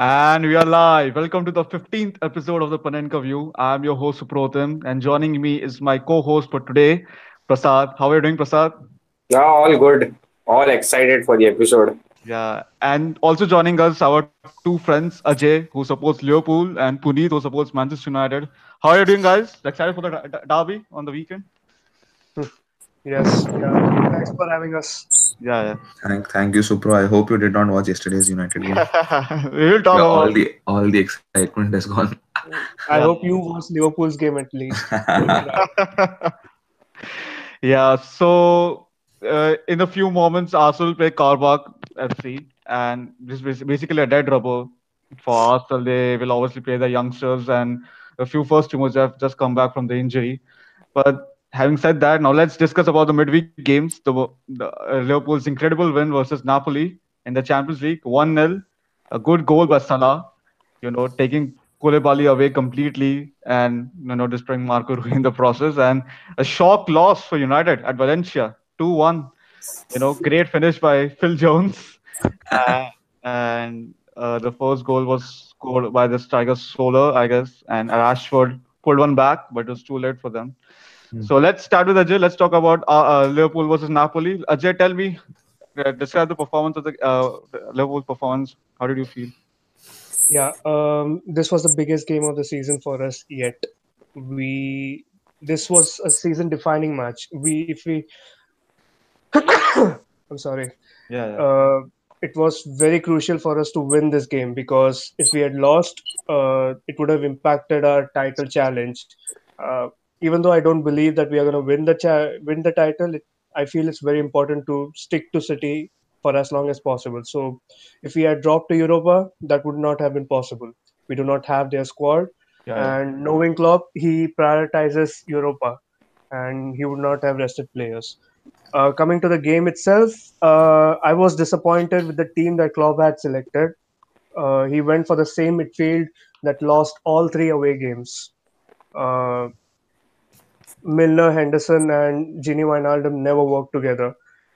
And we are live. Welcome to the 15th episode of the Panenka View. I'm your host, Suprotim, and joining me is my co host for today, Prasad. How are you doing, Prasad? Yeah, all good. All excited for the episode. Yeah. And also joining us, our two friends, Ajay, who supports Liverpool, and Puneet, who supports Manchester United. How are you doing, guys? Excited for the derby on the weekend? Yes. Yeah. Thanks for having us. Yeah, Thank, thank you, Supro. I hope you did not watch yesterday's United game. yeah. we will talk Yeah, all about the all the excitement has gone. I hope you watched Liverpool's game at least. yeah, so uh, in a few moments, Arsenal play Qarabağ FC, and this is basically a dead rubber for Arsenal. They will obviously play the youngsters, and a few first teamers have just come back from the injury. But having said that, now let's discuss about the midweek games. The, the uh, Liverpool's incredible win versus Napoli in the Champions League, 1 0. A good goal by Salah, you know, taking Koulibaly away completely and you know destroying Marco Rui in the process, and a shock loss for United at Valencia, two one. You know, great finish by Phil Jones, uh, and uh, the first goal was scored by the striker Soler, I guess, and Rashford pulled one back, but it was too late for them. Hmm. So let's start with Ajay. Let's talk about uh, uh, Liverpool versus Napoli. Ajay, tell me, uh, describe the performance of the uh, Liverpool performance. How did you feel? Yeah. Um, this was the biggest game of the season for us yet. We this was a season-defining match. We if we I'm sorry. Yeah, Uh, it was very crucial for us to win this game because if we had lost, uh, it would have impacted our title challenge. Uh, even though I don't believe that we are going to win the cha- win the title, it, I feel it's very important to stick to City for as long as possible. So, if we had dropped to Europa, that would not have been possible. We do not have their squad, yeah. and knowing Klopp, he prioritizes Europa, and he would not have rested players. Uh, coming to the game itself, uh, I was disappointed with the team that Klopp had selected. Uh, he went for the same midfield that lost all three away games. Uh, Milner, Henderson, and Gini Wijnaldum never work together.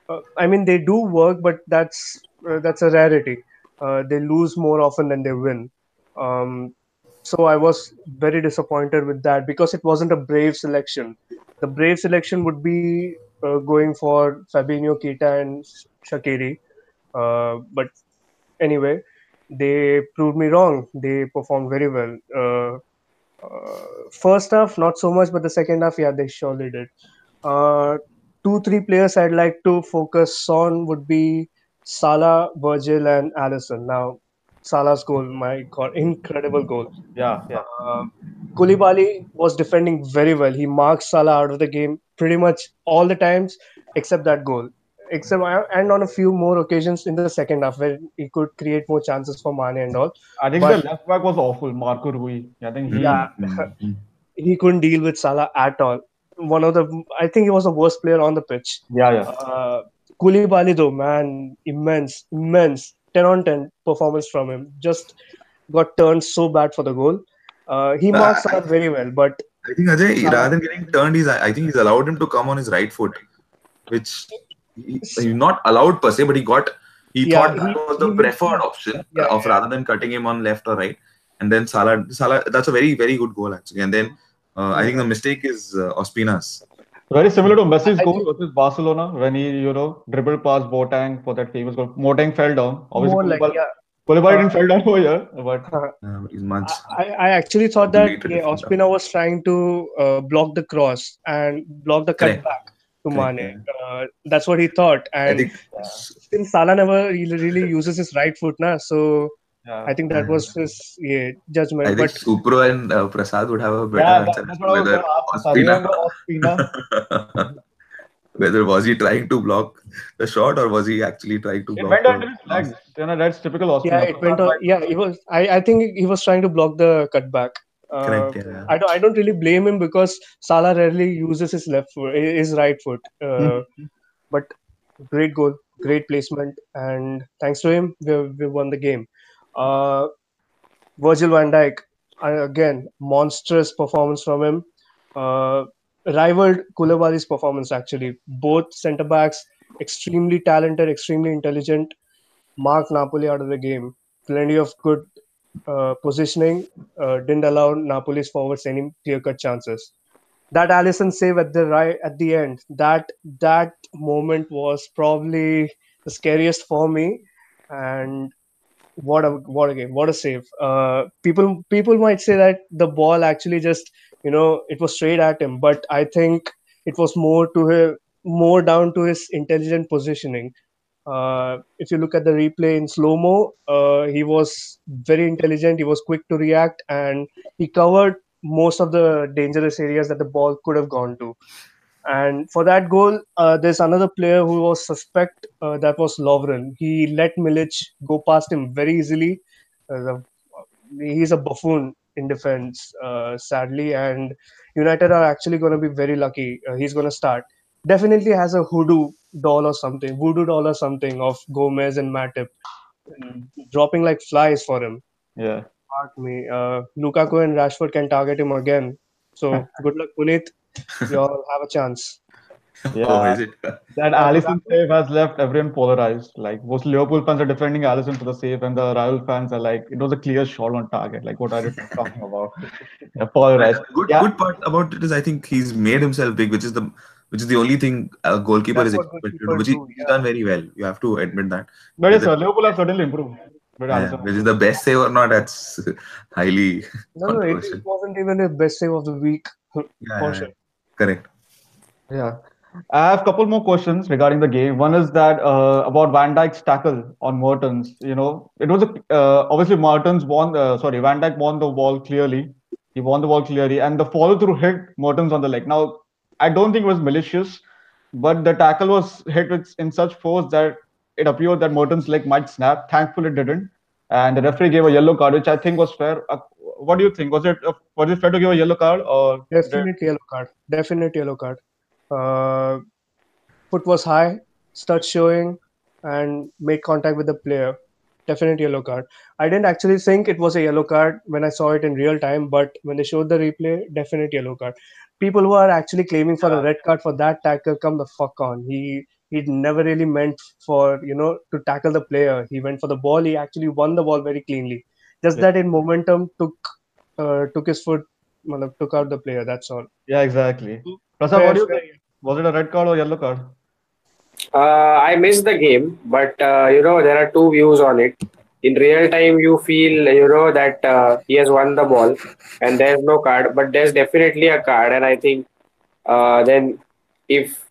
Uh, I mean, they do work, but that's uh, that's a rarity. Uh, they lose more often than they win. Um, so I was very disappointed with that because it wasn't a brave selection. The brave selection would be uh, going for Fabinho, Keita, and Shaqiri. Uh, but anyway, they proved me wrong. They performed very well. Uh, first half, not so much, but the second half, yeah, they surely did. Uh, two, three players I'd like to focus on would be Salah, Virgil, and Alisson. Now, Salah's goal, my God, incredible goal. Yeah, yeah. Uh, Koulibaly was defending very well. He marked Salah out of the game pretty much all the times except that goal. Except and on a few more occasions in the second half where he could create more chances for Mane and all. I think But- the left back was awful, Marco Rui. I think he. Yeah. Mm, mm. He couldn't deal with Salah at all. One of the, I think he was the worst player on the pitch. Yeah, yeah. Uh, Koulibaly though, man, immense, immense, ten on ten performance from him. Just got turned so bad for the goal. Uh, he Uh, marks Salah very well, but I think Ajay, Salah- rather than getting turned, he's I think he's allowed him to come on his right foot, which he, he's not allowed per se, but he got he Yeah, thought that he- was the he- preferred option Yeah, of yeah. rather than cutting him on left or right. And then Salah, Salah, that's a very very good goal actually. And then uh, I think the mistake is uh, Ospina's. Very similar to Messi's I goal versus Barcelona when he, you know, dribbled past Boateng for that famous goal. Boateng fell down. Obviously, more like Koulibaly, yeah. Koulibaly Uh, didn't fall down over here, but Uh, he's much. I, I actually thought that Deleted yeah, Ospina was trying to uh, block the cross and block the Correct. cutback to Correct, Mane. Uh, that's what he thought. And think since Salah never really, really uses his right foot now, so yeah. I think that was his yeah, judgment. I think Supro and uh, Prasad would have a better yeah, answer that's as what to I was whether going to ask. Are you Ospina, Ospina? whether was he trying to block the shot or was he actually trying to It block went the under his legs. You know, that's typical Ospina. yeah, it went on. Yeah, he was. I, I think he was trying to block the cutback. Uh, Correct, yeah. I don't. I don't really blame him because Salah rarely uses his left foot, his right foot. Uh, but great goal, great placement, and thanks to him, we, we won the game. Uh, Virgil van Dijk, uh, again, monstrous performance from him. Uh, rivaled Koulibaly's performance actually. Both centre backs, extremely talented, extremely intelligent. Mark Napoli out of the game. Plenty of good uh, positioning uh, didn't allow Napoli's forwards any clear-cut chances. That Alisson save at the right at the end, that that moment was probably the scariest for me. And what a what a game, what a save! Uh, people people might say that the ball actually just you know it was straight at him, but I think it was more to him, more down to his intelligent positioning. Uh, if you look at the replay in slow mo, uh, he was very intelligent. He was quick to react, and he covered most of the dangerous areas that the ball could have gone to. And for that goal, uh, there's another player who was suspect. Uh, that was Lovren. He let Milik go past him very easily. Uh, he's a buffoon in defense, uh, sadly, and United are actually going to be very lucky. He's going to start. Definitely has a hoodoo doll or something, voodoo doll or something of Gomez and Matip, and dropping like flies for him. Yeah. Fuck me. Uh, Lukaku and Rashford can target him again. So good luck, Puneet. You all have a chance. Yeah. Oh, is it? That Alisson save has left everyone polarized. Like most Liverpool fans are defending Alisson for the save, and the rival fans are like, it was a clear shot on target. Like, what are you talking about? Yeah, polarized. Good, Yeah. good part about it is I think he's made himself big, which is the which is the only thing a goalkeeper That's is expected to do, which do, he's yeah. done very well. You have to admit that. But yes, Liverpool have certainly improved. But Yeah, which is the best save or not, that's highly No, no, it, wasn't even the best save of the week yeah, sure. correct. Yeah. I have a couple more questions regarding the game. One is that uh, about Van Dijk's tackle on Mertens. You know, it was a uh, obviously Mertens won. Uh, sorry, Van Dijk won the ball clearly. He won the ball clearly, and the follow through hit Mertens on the leg. Now, I don't think it was malicious, but the tackle was hit with in such force that it appeared that Mertens' leg might snap. Thankfully, it didn't, and the referee gave a yellow card, which I think was fair. Uh, what do you think? Was it uh, was it fair to give a yellow card or? Definite yellow card. Definite yellow card. Uh, foot was high, stud showing, and made contact with the player. Definite yellow card. I didn't actually think it was a yellow card when I saw it in real time, but when they showed the replay, definite yellow card. People who are actually claiming for a red card for that tackle, come the fuck on. He he never really meant for you know to tackle the player. He went for the ball. He actually won the ball very cleanly. Just Yeah. that in momentum took uh, took his foot, matlab, took out the player. That's all. Yeah, exactly. Prasad, what do you think? Was it a red card or yellow card? Uh, I missed the game, but uh, you know there are two views on it. In real time, you feel you know that uh, he has won the ball, and there's no card, but there's definitely a card, and I think uh, then if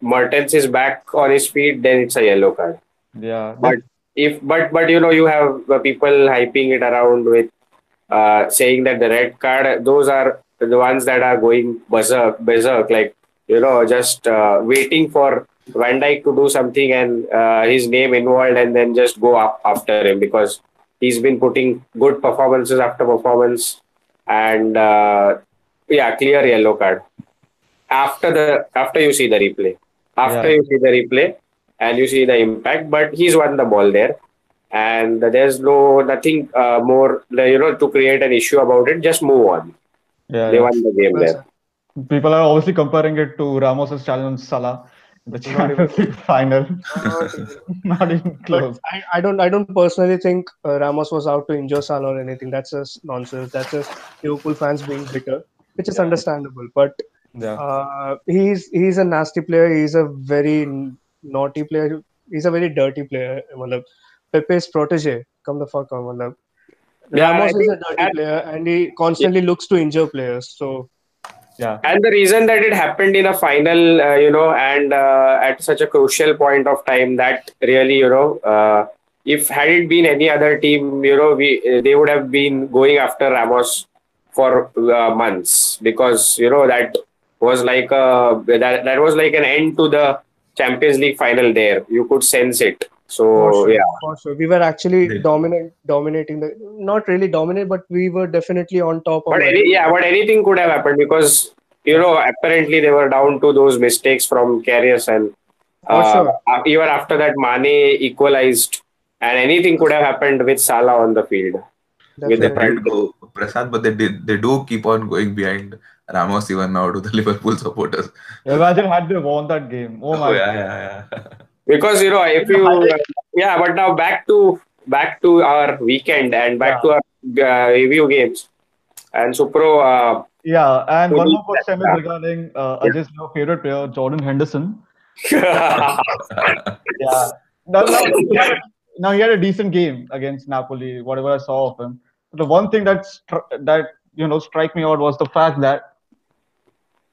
Mertens is back on his feet, then it's a yellow card. Yeah. But if but but you know you have uh, people hyping it around with uh, saying that the red card, those are the ones that are going berserk, berserk, like you know just uh, waiting for Van Dijk to do something and uh, his name involved, and then just go up after him because he's been putting good performances after performance, and uh, yeah, clear yellow card after the after you see the replay, after Yeah. you see the replay and you see the impact, but he's won the ball there. And there's no nothing uh, more, you know, to create an issue about it. Just move on. yeah, They yeah. won the game Well there. People are obviously comparing it to Ramos's challenge on Salah, the Champions League final. Not even. Not even close. I, I don't I don't personally think uh, Ramos was out to injure Salah or anything. That's just nonsense. That's just Liverpool fans being bitter, which is understandable. But Yeah. uh, he's he's a nasty player. He's a very naughty player. He's a very dirty player. Matlab, Pepe's protege. Come the fuck on, matlab. Yeah, Ramos is a dirty that- player, and he constantly looks to injure players. So Yeah. And the reason that it happened in a final, uh, you know, and uh, at such a crucial point of time, that really, you know, uh, if had it been any other team, you know, we they would have been going after Ramos for uh, months because you know that was like a that, that was like an end to the Champions League final. There, you could sense it. So sure, yeah, for sure. we were actually Yeah. dominant, dominating the not really dominant, but we were definitely on top of. but any, yeah, but anything could have happened because you know apparently they were down to those mistakes from Karius and uh, sure. even after that Mane equalized and anything could have happened with Salah on the field. with the They Definitely. tried go Prasad, but they did they do keep on going behind Ramos even now to the Liverpool supporters. Imagine had they won that game. Oh my Oh, yeah, yeah, yeah. Because you know if you yeah, but now back to back to our weekend and back Yeah. to our uh, review games. And Supro, uh, Yeah, and one more question is regarding uh, Ajay's your favorite player, Jordan Henderson. Yeah. Now, now, he had a, now he had a decent game against Napoli, whatever I saw of him. The one thing that str- that you know strike me out was the fact that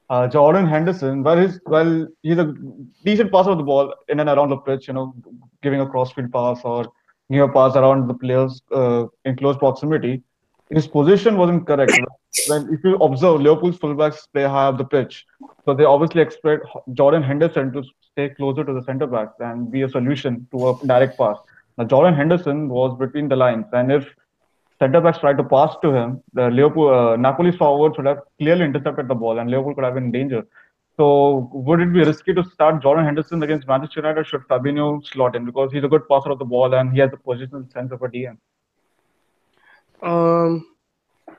uh, Jordan Henderson, well, he's well, he's a decent passer of the ball in and around the pitch. You know, giving a crossfield pass or near pass around the players uh, in close proximity. His position wasn't correct. When if you observe, Liverpool's fullbacks play high up the pitch, so they obviously expect Jordan Henderson to stay closer to the centre backs and be a solution to a direct pass. Now, Jordan Henderson was between the lines, and if centre backs tried to pass to him, the Liverpool, uh, Napoli's forwards would have clearly intercepted the ball, and Liverpool could have been in danger. So, would it be risky to start Jordan Henderson against Manchester United? Should Fabinho slot in because he's a good passer of the ball and he has the positional sense of a DM? Um,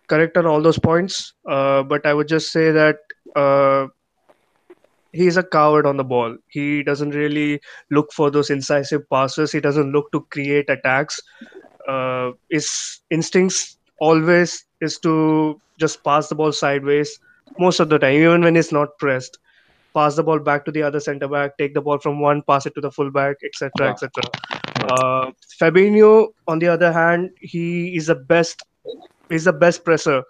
correct on all those points, uh, but I would just say that uh, he's a coward on the ball. He doesn't really look for those incisive passes. He doesn't look to create attacks. Uh, his instincts always is to just pass the ball sideways most of the time, even when he's not pressed. Pass the ball back to the other centre back, take the ball from one, pass it to the fullback, etc., etc. Uh, Fabinho, on the other hand, he is the best. He's the best presser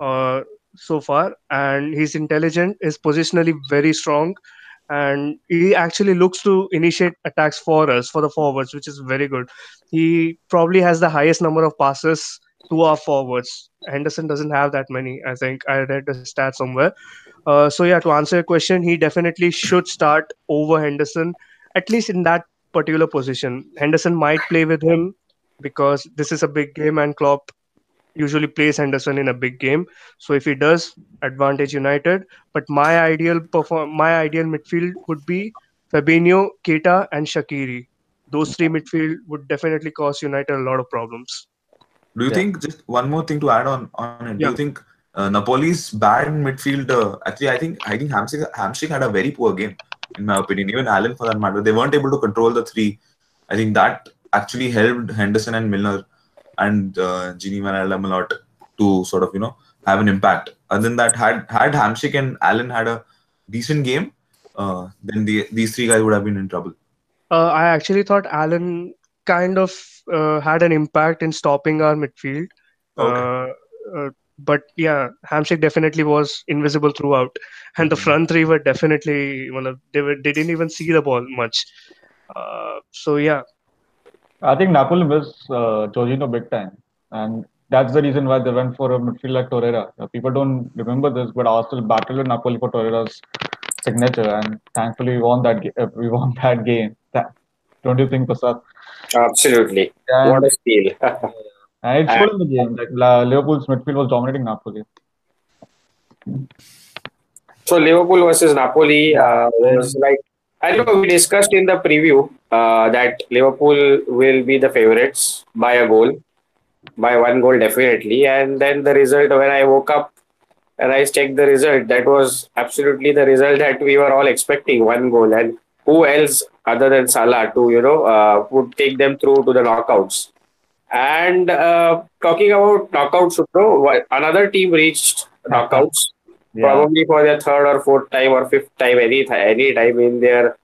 uh, so far, and he's intelligent. Is positionally very strong, and he actually looks to initiate attacks for us for the forwards, which is very good. He probably has the highest number of passes to our forwards. Henderson doesn't have that many. I think I read the stat somewhere. Uh, so yeah, to answer your question, he definitely should start over Henderson, at least in that particular position. Henderson might play with him because this is a big game and Klopp usually plays Henderson in a big game. So if he does, advantage United. But my ideal perform my ideal midfield would be Fabinho, Keita, and Shaqiri. Those three midfield would definitely cause United a lot of problems. Do you Yeah. think just one more thing to add on on it? Do Yeah. you think uh, Napoli's bad midfield? Uh, actually, I think I think Hamsik Hamsik had a very poor game, in my opinion. Even Allan, for that matter, they weren't able to control the three. I think that actually helped Henderson and Milner and uh, Gini Van Allen a lot to sort of you know have an impact. Other than that, had had Hamsik and Allan had a decent game, uh, then the, these three guys would have been in trouble. Uh, I actually thought Allan kind of uh, had an impact in stopping our midfield. Okay. Uh, uh, but yeah, Hamsik definitely was invisible throughout, and the Mhm. front three were definitely one of they were they didn't even see the ball much. Uh, so yeah, I think Napoli missed uh, Jorginho big time, and that's the reason why they went for a midfield like Torreira. Uh, people don't remember this, but Arsenal battled with Napoli for Torreira's signature, and thankfully we won that. Ga- uh, we won that game. That, don't you think, Prasad? absolutely. And, What a steal. and it showed in the game. Like Liverpool's midfield was dominating Napoli. So Liverpool versus Napoli uh, was like I know we discussed in the preview uh, that Liverpool will be the favorites by a goal, by one goal definitely, and then the result when I woke up and I checked the result, that was absolutely the result that we were all expecting, one goal, and who else other than Salah to you know uh, would take them through to the knockouts. And uh, talking about knockouts, Supro, what- another team reached knockouts Yeah. probably for their third or fourth time or fifth time any th- any time in their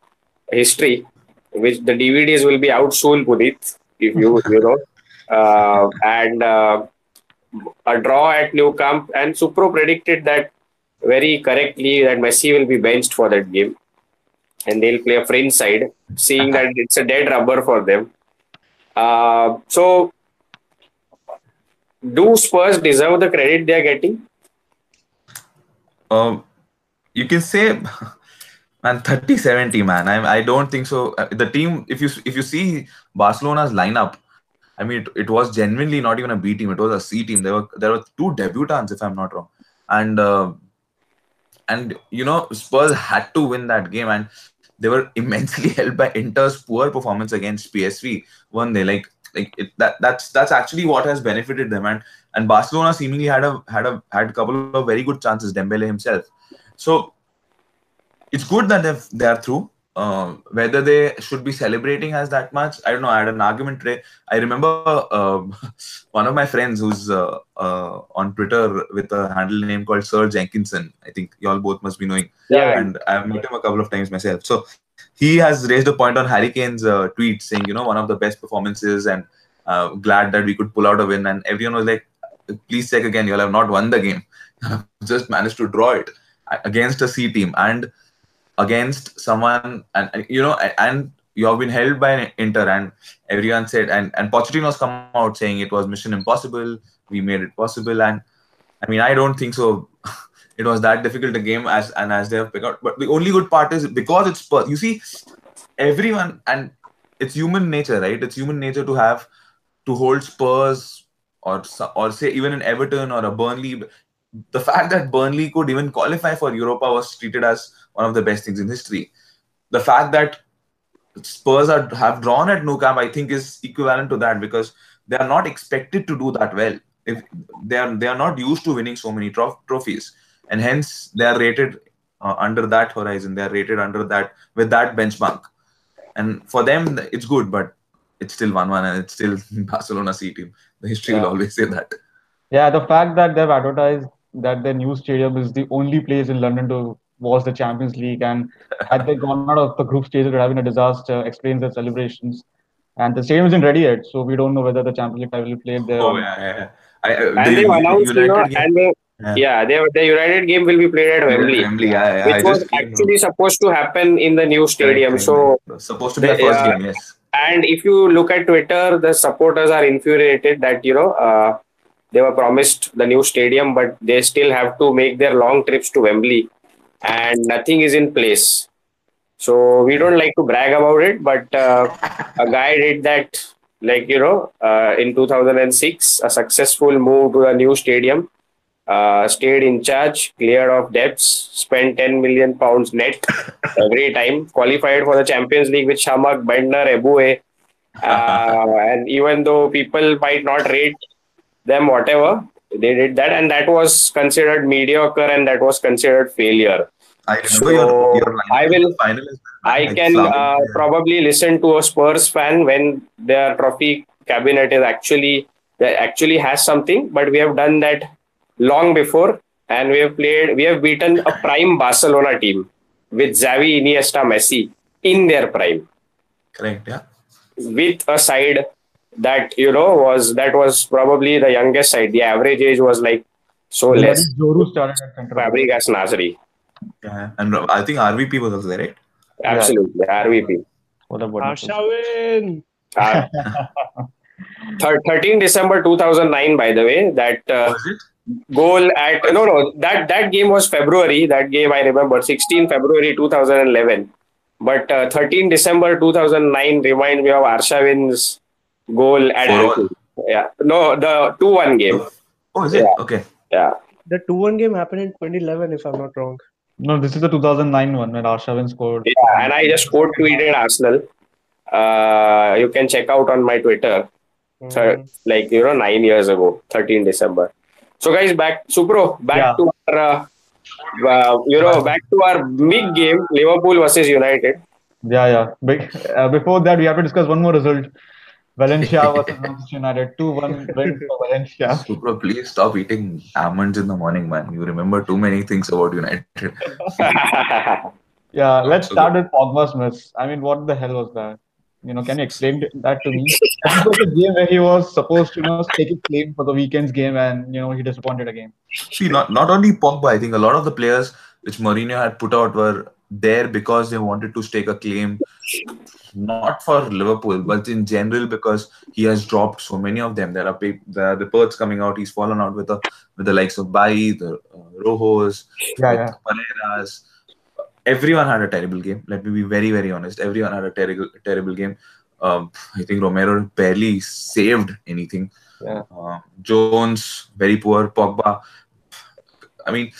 history which the dvds will be out soon Puneet, if you you know. Uh, and uh, a draw at Nou Camp and supro predicted that very correctly that messi will be benched for that game. And they'll play a fringe side seeing that it's a dead rubber for them. Uh, so do spurs deserve the credit they are getting Um, you can say, man, 30-70, man. I, I don't think so. Uh, The team, if you if you see Barcelona's lineup, I mean, it, it was genuinely not even a B team. It was a C team. There were there were two debutants, if I'm not wrong, and uh, and you know Spurs had to win that game, and they were immensely helped by Inter's poor performance against PSV. Weren't they? Like like it, that that's that's actually what has benefited them, and and Barcelona seemingly had a had a had a couple of very good chances. Dembele himself, so it's good that they they are through. uh, whether they should be celebrating as that much. I don't know. I had an argument today. I remember uh, one of my friends who's uh, uh, on Twitter with a handle name called Sir Jenkinson. I think y'all both must be knowing. Yeah. And I've met him a couple of times myself. So he has raised a point on Harry Kane's uh, tweet saying, you know, one of the best performances and uh, glad that we could pull out a win. And everyone was like, please check again. You'll have not won the game. Just managed to draw it against a C team and against someone, and and, you know, and you have been held by Inter, and everyone said, and and Pochettino's come out saying it was mission impossible. We made it possible, and I mean, I don't think so. It was that difficult a game as and as they have picked out. But the only good part is because it's Spurs. You see, everyone and it's human nature, right? It's human nature to have to hold Spurs or or say even an Everton or a Burnley. The fact that Burnley could even qualify for Europa was treated as one of the best things in history. The fact that Spurs are, have drawn at Nou Camp, I think, is equivalent to that because they are not expected to do that well. If they are, they are not used to winning so many tro- trophies, and hence they are rated uh, under that horizon. They are rated under that with that benchmark, and for them it's good, but it's still one-one, and it's still Barcelona C team. The history will always say that. Yeah, the fact that they've advertised that their new stadium is the only place in London to watch the Champions League, and had they gone out of the group stage, it would have been a disaster. Explains their celebrations, and the stadium isn't ready yet, so we don't know whether the Champions League final will be played there. Oh yeah, yeah. yeah. I, I, And the they've announced, you know, United game- and they, Yeah. yeah, they, the United game will be played at Wembley, Wembley, yeah, yeah, I which was just came actually supposed to happen in the new Correct, stadium. correct, So, correct. supposed to be the they, first uh, game, yes. And if you look at Twitter, the supporters are infuriated that you know uh, they were promised the new stadium, but they still have to make their long trips to Wembley, and nothing is in place. So we don't like to brag about it, but uh, a guy did that, like you know, uh, in 2006, a successful move to a new stadium. Uh, stayed in charge, cleared of debts, spent 10 million pounds net every time, qualified for the Champions League with Chamakh, Bendtner, Eboué. Uh, and even though people might not rate them, whatever, they did that, and that was considered mediocre and that was considered failure. I So, your, your I will-. I can uh, probably listen to a Spurs fan when their trophy cabinet is actually that actually has something, but we have done that long before, and we have played. We have beaten a prime Barcelona team with Xavi, Iniesta, Messi in their prime, Correct, yeah. with a side that you know was that was probably the youngest side. The average age was like so Bloody less. Djourou started at centre. Fabregas, Nasri, yeah. And I think RVP was also there, right? absolutely RVP. What a wonderful- Arshavin! Uh, 13 December 2009, by the way, that uh, Was it? Goal at no no that that game was February. That game I remember 16 February 2011. But uh, 13 December 2009 reminds me of Arshavin's goal at 4-1. Yeah, no, the 2-1 game. Oh, is it? Yeah. Okay. Yeah, The 2 1 game happened in 2011, if I'm not wrong. No, this is the 2009 one when Arshavin scored. yeah, and I just quote tweeted Arsenal. Uh, you can check out on my Twitter. Thir- Mm. like you know nine years ago 13 december so guys back supro back Yeah. to our uh, uh, you know back to our big game liverpool versus united Yeah, yeah. Big, uh, before that, we have to discuss one more result. Valencia versus Manchester United. 2-1 win for Valencia. Supra, please stop eating almonds in the morning, man. You remember too many things about United. Yeah, let's start with Pogba's miss. I mean, what the hell was that? You know, can you explain that to me? This was a game where he was supposed to, you know, take his claim for the weekend's game, and you know, he disappointed again. See, not not only Pogba, I think a lot of the players which Mourinho had put out were there because they wanted to stake a claim, not for Liverpool, but in general because he has dropped so many of them. There are pa- there are reports coming out. He's fallen out with the with the likes of Bai, the uh, Rojos, Yeah, yeah. Pereiras. Everyone had a terrible game. Let me be very, very honest. Everyone had a terrible, terrible game. Um, I think Romero barely saved anything. Yeah. Uh, Jones very poor. Pogba. I mean,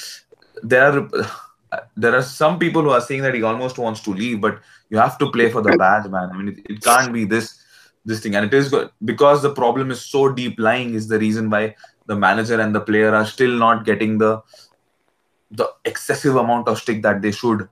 there are there are some people who are saying that he almost wants to leave, but you have to play for the badge, man. I mean, it, it can't be this this thing, and it is good because the problem is so deep lying is the reason why the manager and the player are still not getting the the excessive amount of stick that they should.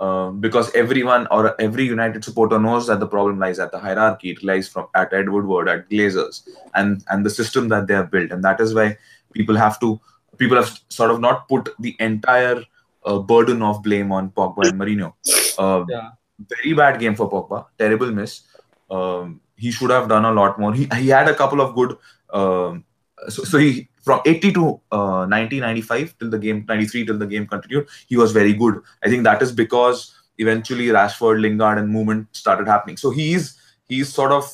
Uh, because everyone or every United supporter knows that the problem lies at the hierarchy. It lies from at Ed Woodward, at Glazers, and and the system that they have built, and that is why people have to people have sort of not put the entire uh, burden of blame on Pogba and Mourinho. Uh, Yeah. Very bad game for Pogba. Terrible miss. Um, he should have done a lot more. He, he had a couple of good. Um, so, so he from 80 to uh, 90, 95 till the game 93 till the game continued. He was very good. I think that is because eventually Rashford, Lingard, and movement started happening. So he's he's sort of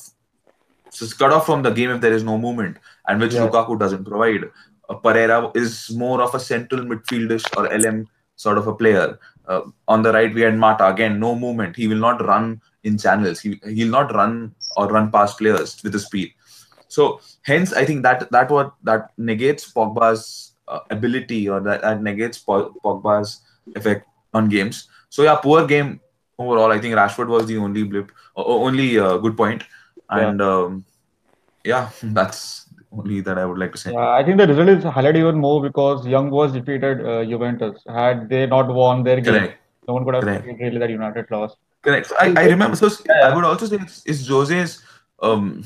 cut off from the game if there is no movement, and which Yeah. Lukaku doesn't provide. Uh, Pereira is more of a central midfieldish or LM sort of a player. Uh, on the right, we had Mata again, no movement. He will not run in channels. He he'll not run or run past players with the speed. So hence, I think that that what that negates Pogba's uh, ability or that, that negates Po- Pogba's effect on games. So yeah, poor game overall. I think Rashford was the only blip, o- only uh, good point, and um, yeah, that's only that I would like to say. Yeah, I think the result is highlighted even more because Young Boys defeated uh, Juventus. Had they not won their game, Correct. no one could have Correct. really that United lost. Correct. So I, I remember. So Yeah, I would also say it's, it's Jose's um,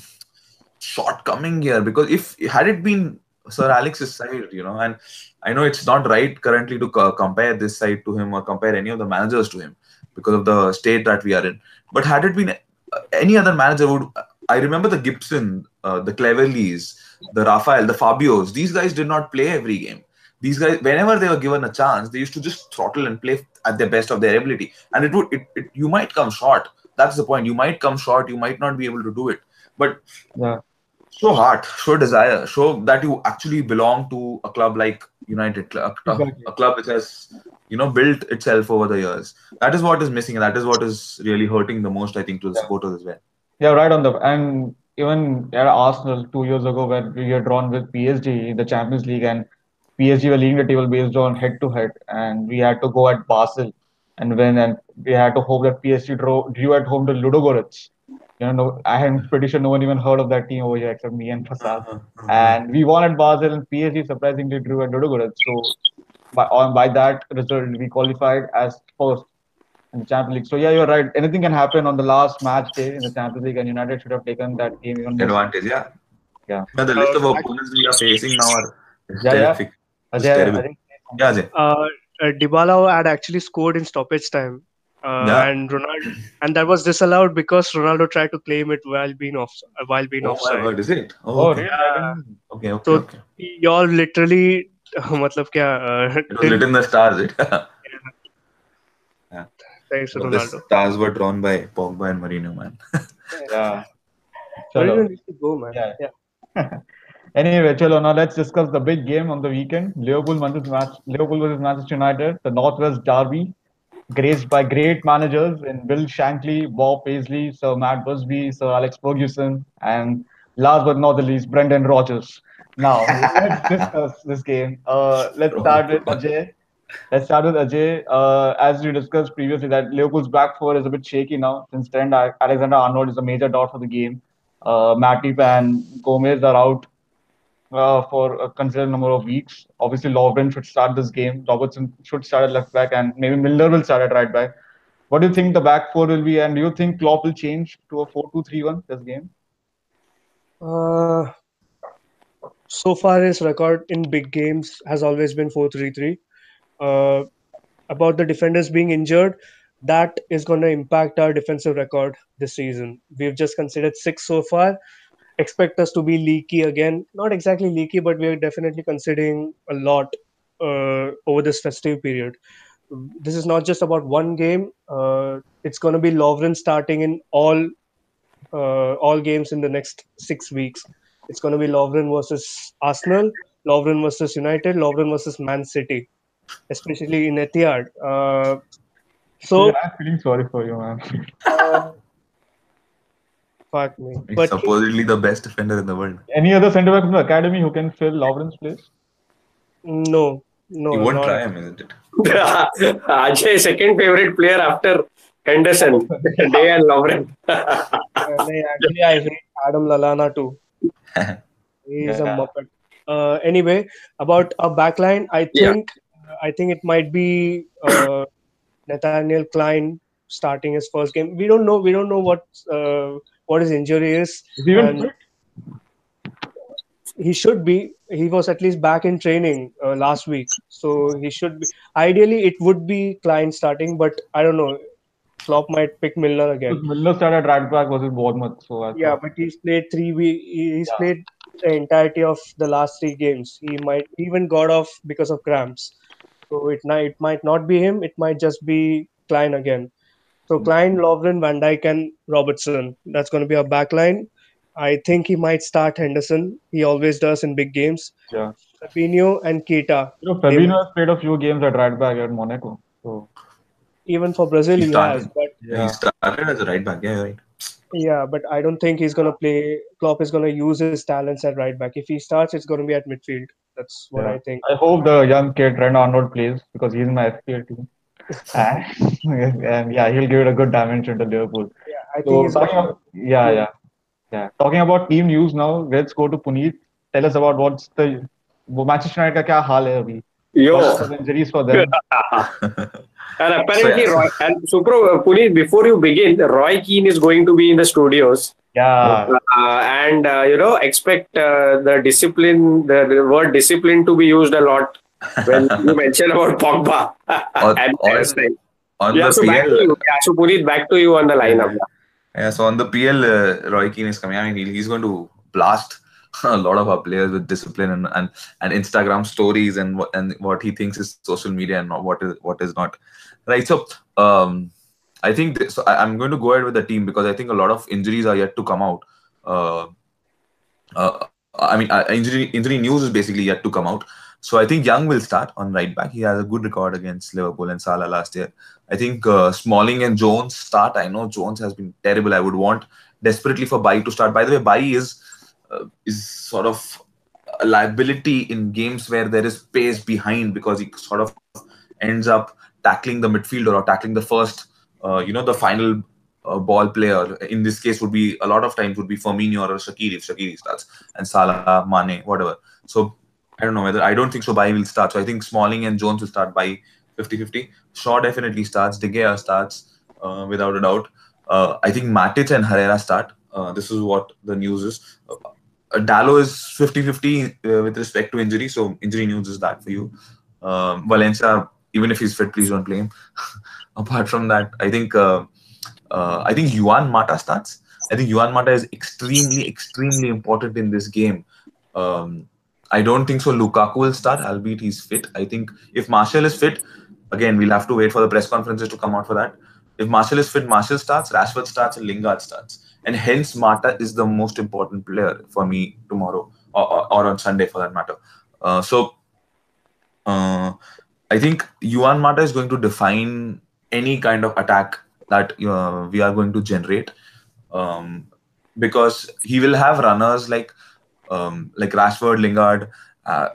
shortcoming here because if had it been Sir Alex's side, you know, and I know it's not right currently to co- compare this side to him or compare any of the managers to him because of the state that we are in. But had it been any other manager, would I remember the Gibson, uh, the Cleverleys, the Rafael, the Fabios? These guys did not play every game. These guys, whenever they were given a chance, they used to just throttle and play at the best of their ability. And it would, it, it you might come short. That's the point. You might come short. You might not be able to do it. But Yeah. show heart, show desire, show that you actually belong to a club like United, a, a- Exactly. a club which has you know built itself over the years. That is what is missing, and that is what is really hurting the most, I think, to the Yeah. supporters as well. Yeah, right on the and even at Arsenal two years ago when we were drawn with PSG in the Champions League and PSG were leading the table based on head to head and we had to go at Basel and win and we had to hope that PSG drew, drew at home to Ludogorets. You know, no, I am pretty sure no one even heard of that team over here except me and Fasad. And we won at Basel and PSG surprisingly drew at Ludogorets. So by on by that result we qualified as first in the Champions League. So yeah, you're right. Anything can happen on the last match day in the Champions League, and United should have taken that game even more. Advantage, yeah. Yeah. But the list of Uh, opponents we are facing now are Yeah, yeah. terrific. It's Ajay, terrible. I Yeah, Ajay. Uh, uh, Dybala had actually scored in stoppage time, uh, and Ronaldo, and that was disallowed because Ronaldo tried to claim it while being off while being oh, offside. Is it? Oh, oh, okay. Yeah. okay, okay. So okay. y'all literally, matlab kya, uh, it was did, in the stars. It. yeah. yeah. Thanks so Ronaldo. The stars were drawn by Pogba and Mourinho, man. yeah. Mourinho needs to go, man. Yeah. yeah. Anyway, chalo, now let's discuss the big game on the weekend. Liverpool versus, Manchester United, the Northwest Derby graced by great managers in Bill Shankly, Bob Paisley, Sir Matt Busby, Sir Alex Ferguson, and last but not the least, Brendan Rodgers. Now let's discuss this game. Uh, let's start with Ajay. Let's start with Ajay. Uh, as we discussed previously, that Liverpool's back four is a bit shaky now since Trent Alexander Arnold is a major dot for the game. Uh, Matip and Gomez are out uh, for a considerable number of weeks. Obviously, Lovren should start this game. Robertson should start at left back, and maybe Milner will start at right back. What do you think the back four will be, and do you think Klopp will change to a 4-2-3-1 this game? Uh, so far, his record in big games has always been 4 3 3. Uh, about the defenders being injured, that is going to impact our defensive record this season. We've just considered six so far. Expect us to be leaky again. Not exactly leaky, but we're definitely considering a lot uh, over this festive period. This is not just about one game. Uh, it's going to be Lovren starting in all uh, all games in the next six weeks. It's going to be Lovren versus Arsenal, Lovren versus United, Lovren versus Man City, especially in Etihad. Uh, so, Yeah, I'm feeling sorry for you, man. uh, fuck me. He's But supposedly the best defender in the world. Any other centre back from the academy who can fill Lovren's place? no, no, he won't try him, isn't it? Ajay, second favorite player after Henderson, Dejan Lovren. Uh, no, actually, I hate Adam Lallana too. He's a muppet. Uh, anyway, about a backline, I Yeah. think I think it might be uh, Nathaniel Clyne starting his first game. We don't know. We don't know what uh, what his injury is. Is he even fit? He should be. He was at least back in training uh, last week, so he should be. Ideally, it would be Clyne starting, but I don't know. Klopp might pick Milner again. Milner started right back versus Bournemouth. So I Yeah, thought- but he's played three. We he's Yeah. played the entirety of the last three games. He might even got off because of cramps. So it it might not be him. It might just be Clyne again. So Clyne, Lovren, Van Dijk, and Robertson. That's going to be our back line. I think he might start Henderson. He always does in big games. yeah. Fabinho and Keita. You know, Fabinho has played a few games at right back at Monaco. So Even for Brazil, He he, has. But Yeah. He started as a right back. Yeah, right. yeah, but I don't think he's going to play. Klopp is going to use his talents at right back. If he starts, it's going to be at midfield. That's what Yeah. I think. I hope the young kid Trent Arnold plays because he's in my FPL team. and, and yeah, he'll give it a good dimension to Liverpool. Yeah, I think So he's talking gonna, about, yeah, yeah, yeah. Talking about team news now, let's go to Puneet. Tell us about what's the वो Manchester United का क्या हाल है अभी? Yo. What are the injuries for them? And apparently, So, Roy, and Supro, uh, Puneet, before you begin, Roy Keane is going to be in the studios. Yeah, Uh, and, uh, you know, expect uh, the discipline, the, the word discipline to be used a lot when you mentioned about Pogba. Or- and. On yeah, the so back to PL, you. Yeah, so Puneet, back to you on the lineup. Yeah, so on the PL, uh, Roy Keane is coming. I mean, he's going to blast a lot of our players with discipline and and, and Instagram stories and what and what he thinks is social media and not what is what is not. Right. So um, I think this, so I, I'm going to go ahead with the team because I think a lot of injuries are yet to come out. Uh, uh, I mean, uh, injury injury news is basically yet to come out. So I think Young will start on right back. He has a good record against Liverpool and Salah last year. I think uh, Smalling and Jones start. I know Jones has been terrible. I would want desperately for Bai to start. By the way, Bai is uh, is sort of a liability in games where there is pace behind because he sort of ends up tackling the midfielder or tackling the first, uh, you know, the final uh, ball player. In this case, would be a lot of times would be Firmino or Shaqiri if Shaqiri starts and Salah, Mane, whatever. So I don't know whether I don't think so. Bai will start. So I think Smalling and Jones will start by 50-50. Shaw definitely starts. De Gea starts uh, without a doubt. Uh, I think Matic and Herrera start. Uh, this is what the news is. Uh, Dalot is 50-50 uh, with respect to injury. So injury news is that for you. Um, Valencia, even if he's fit, please don't play him. Apart from that, I think uh, I think Juan Mata starts. I think Juan Mata is extremely, extremely important in this game. Um, I don't think so. Lukaku will start, albeit he's fit. I think if Martial is fit, again, we'll have to wait for the press conferences to come out for that. If Martial is fit, Martial starts, Rashford starts, and Lingard starts. And hence, Mata is the most important player for me tomorrow or, or, or on Sunday for that matter. Uh, so, uh, I think Juan Mata is going to define any kind of attack that uh, we are going to generate um, because he will have runners like um, like Rashford, Lingard, uh,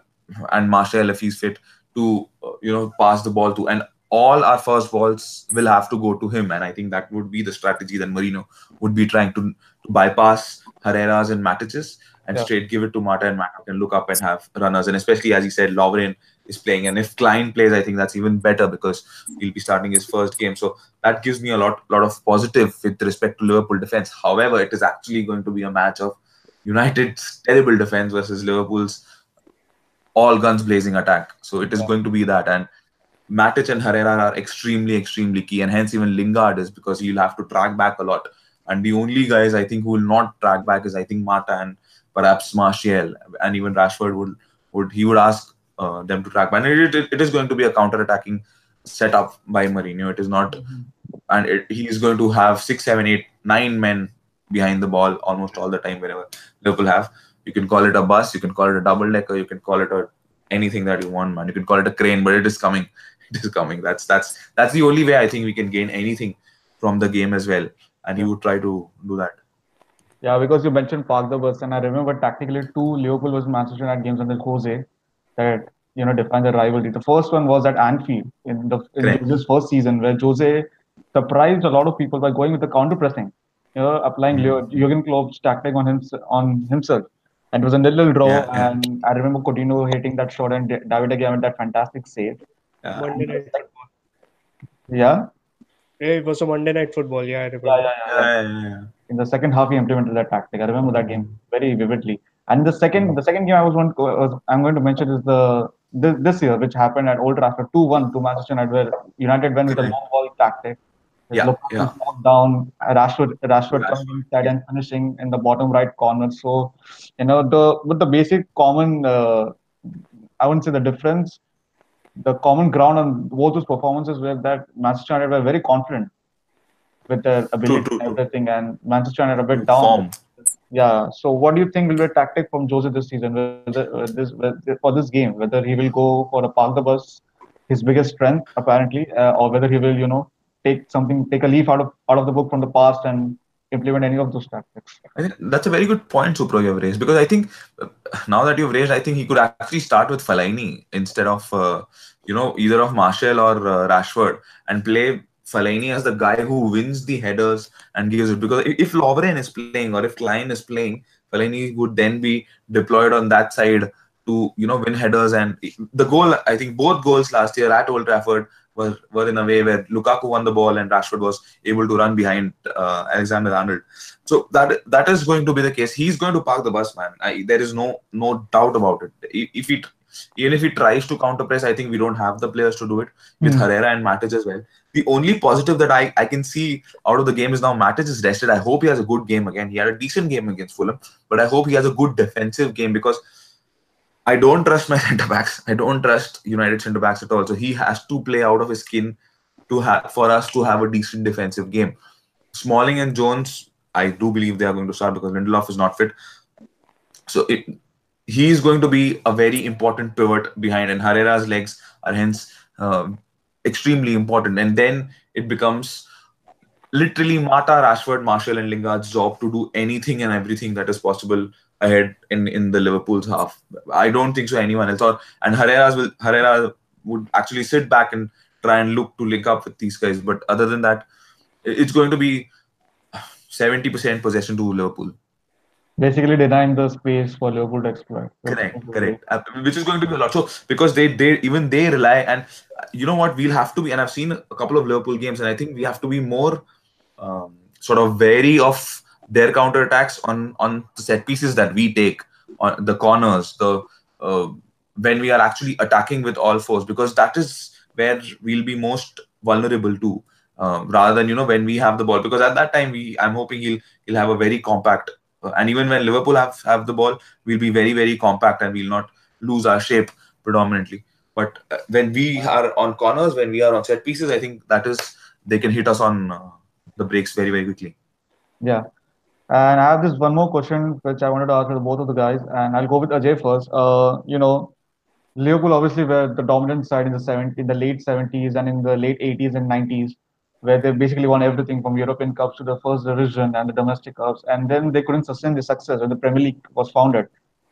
and Martial if he's fit to uh, you know pass the ball to, and all our first balls will have to go to him, and I think that would be the strategy that Mourinho would be trying to, to bypass Herrera's and Matic's and Yeah. straight give it to Mata and Mata can look up and have runners, and especially as he said, Lovren is playing, and if Clyne plays, I think that's even better because he'll be starting his first game, so that gives me a lot lot of positive with respect to Liverpool defense. However, it is actually going to be a match of United's terrible defense versus Liverpool's all guns blazing attack. So it is going to be that. And Matic and Herrera are extremely, extremely key. And hence even Lingard is because he'll have to track back a lot. And the only guys I think who will not track back is I think Mata and perhaps Martial. And even Rashford would would he would ask uh, them to track back. And it, it, is going to be a counter-attacking setup by Mourinho. It is not and it, he is going to have six, seven, eight, nine men behind the ball almost all the time whenever Liverpool have. You can call it a bus, you can call it a double decker, you can call it a anything that you want, man. You can call it a crane, but it is coming. It is coming. That's that's that's the only way I think we can gain anything from the game as well. And he would try to do that. Yeah, because you mentioned Park the Bus, and I remember tactically two Liverpool versus Manchester United games under Jose that you know defined the rivalry. The first one was at Anfield in the in. Jose's first season, where Jose surprised a lot of people by going with the counter pressing, you know, applying hmm. Leo- Jurgen Klopp's tactic on him on himself. And it was a little draw, Yeah, yeah. and I remember Coutinho hitting that shot, and David De Gea made that fantastic save. Yeah. Monday night. Yeah. Yeah, it was a Monday night football. Yeah, I remember. Yeah, yeah, yeah. Yeah, yeah, yeah. In the second half, he implemented that tactic. I remember that game very vividly. And the second, hmm. the second game I was, want, was I'm going to mention is the this, this year, which happened at Old Trafford, two-one to Manchester United, where United went with a hmm. long ball tactic. Yeah, Lukaku yeah. knocked down Rashford, Rashford Rashford, coming inside and finishing in the bottom right corner. So, you know, the with the basic common, uh, I wouldn't say the difference, the common ground on both those performances were that Manchester United were very confident with their ability true, and true. everything, and Manchester United a bit down. Form. Yeah. So, what do you think will be a tactic from Jose this season, whether, uh, this whether, for this game? Whether he will go for a park the bus, his biggest strength apparently, uh, or whether he will, you know, take something, take a leaf out of out of the book from the past and implement any of those tactics. I think that's a very good point, Supro, you have raised because I think uh, now that you've raised, I think he could actually start with Fellaini instead of uh, you know either of Martial or uh, Rashford and play Fellaini as the guy who wins the headers and gives it. Because if if Lovren is playing or if Clyne is playing, Fellaini would then be deployed on that side to you know win headers and the goal. I think both goals last year at Old Trafford were, were in a way where Lukaku won the ball and Rashford was able to run behind uh, Alexander Arnold. So that that is going to be the case. He's going to park the bus, man. I, there is no no doubt about it. If he even if he tries to counter press, I think we don't have the players to do it with Hmm. Herrera and Matic as well. The only positive that I, I can see out of the game is now Matic is rested. I hope he has a good game again. He had a decent game against Fulham, but I hope he has a good defensive game because I don't trust my centre backs. I don't trust United centre backs at all. So he has to play out of his skin to have for us to have a decent defensive game. Smalling and Jones, I do believe they are going to start because Lindelof is not fit. So it, he is going to be a very important pivot behind, and Herrera's legs are hence uh, extremely important. And then it becomes literally Mata, Rashford, Martial, and Lingard's job to do anything and everything that is possible ahead in, in the Liverpool's half. I don't think so anyone else. Or and Herrera's will Herrera would actually sit back and try and look to link up with these guys. But other than that, it's going to be 70% possession to Liverpool. Basically, denying the space for Liverpool to exploit. Correct, correct. Uh, which is going to be a lot. So because they they even they rely and uh, you know what we'll have to be and I've seen a couple of Liverpool games and I think we have to be more um, sort of wary of their counter attacks on on the set pieces that we take on the corners the uh, when we are actually attacking with all fours because that is where we'll be most vulnerable to uh, rather than you know when we have the ball because at that time we I'm hoping he'll he'll have a very compact uh, and even when Liverpool have have the ball we'll be very very compact and we'll not lose our shape predominantly but uh, when we are on corners when we are on set pieces i think that is they can hit us on uh, the breaks very very quickly Yeah. And I have this one more question which I wanted to ask both of the guys, and I'll go with Ajay first. Uh, you know, Liverpool obviously were the dominant side in the 70, in the late 70s and in the late 80s and 90s, where they basically won everything from European Cups to the first division and the domestic cups. And then they couldn't sustain the success when the Premier League was founded.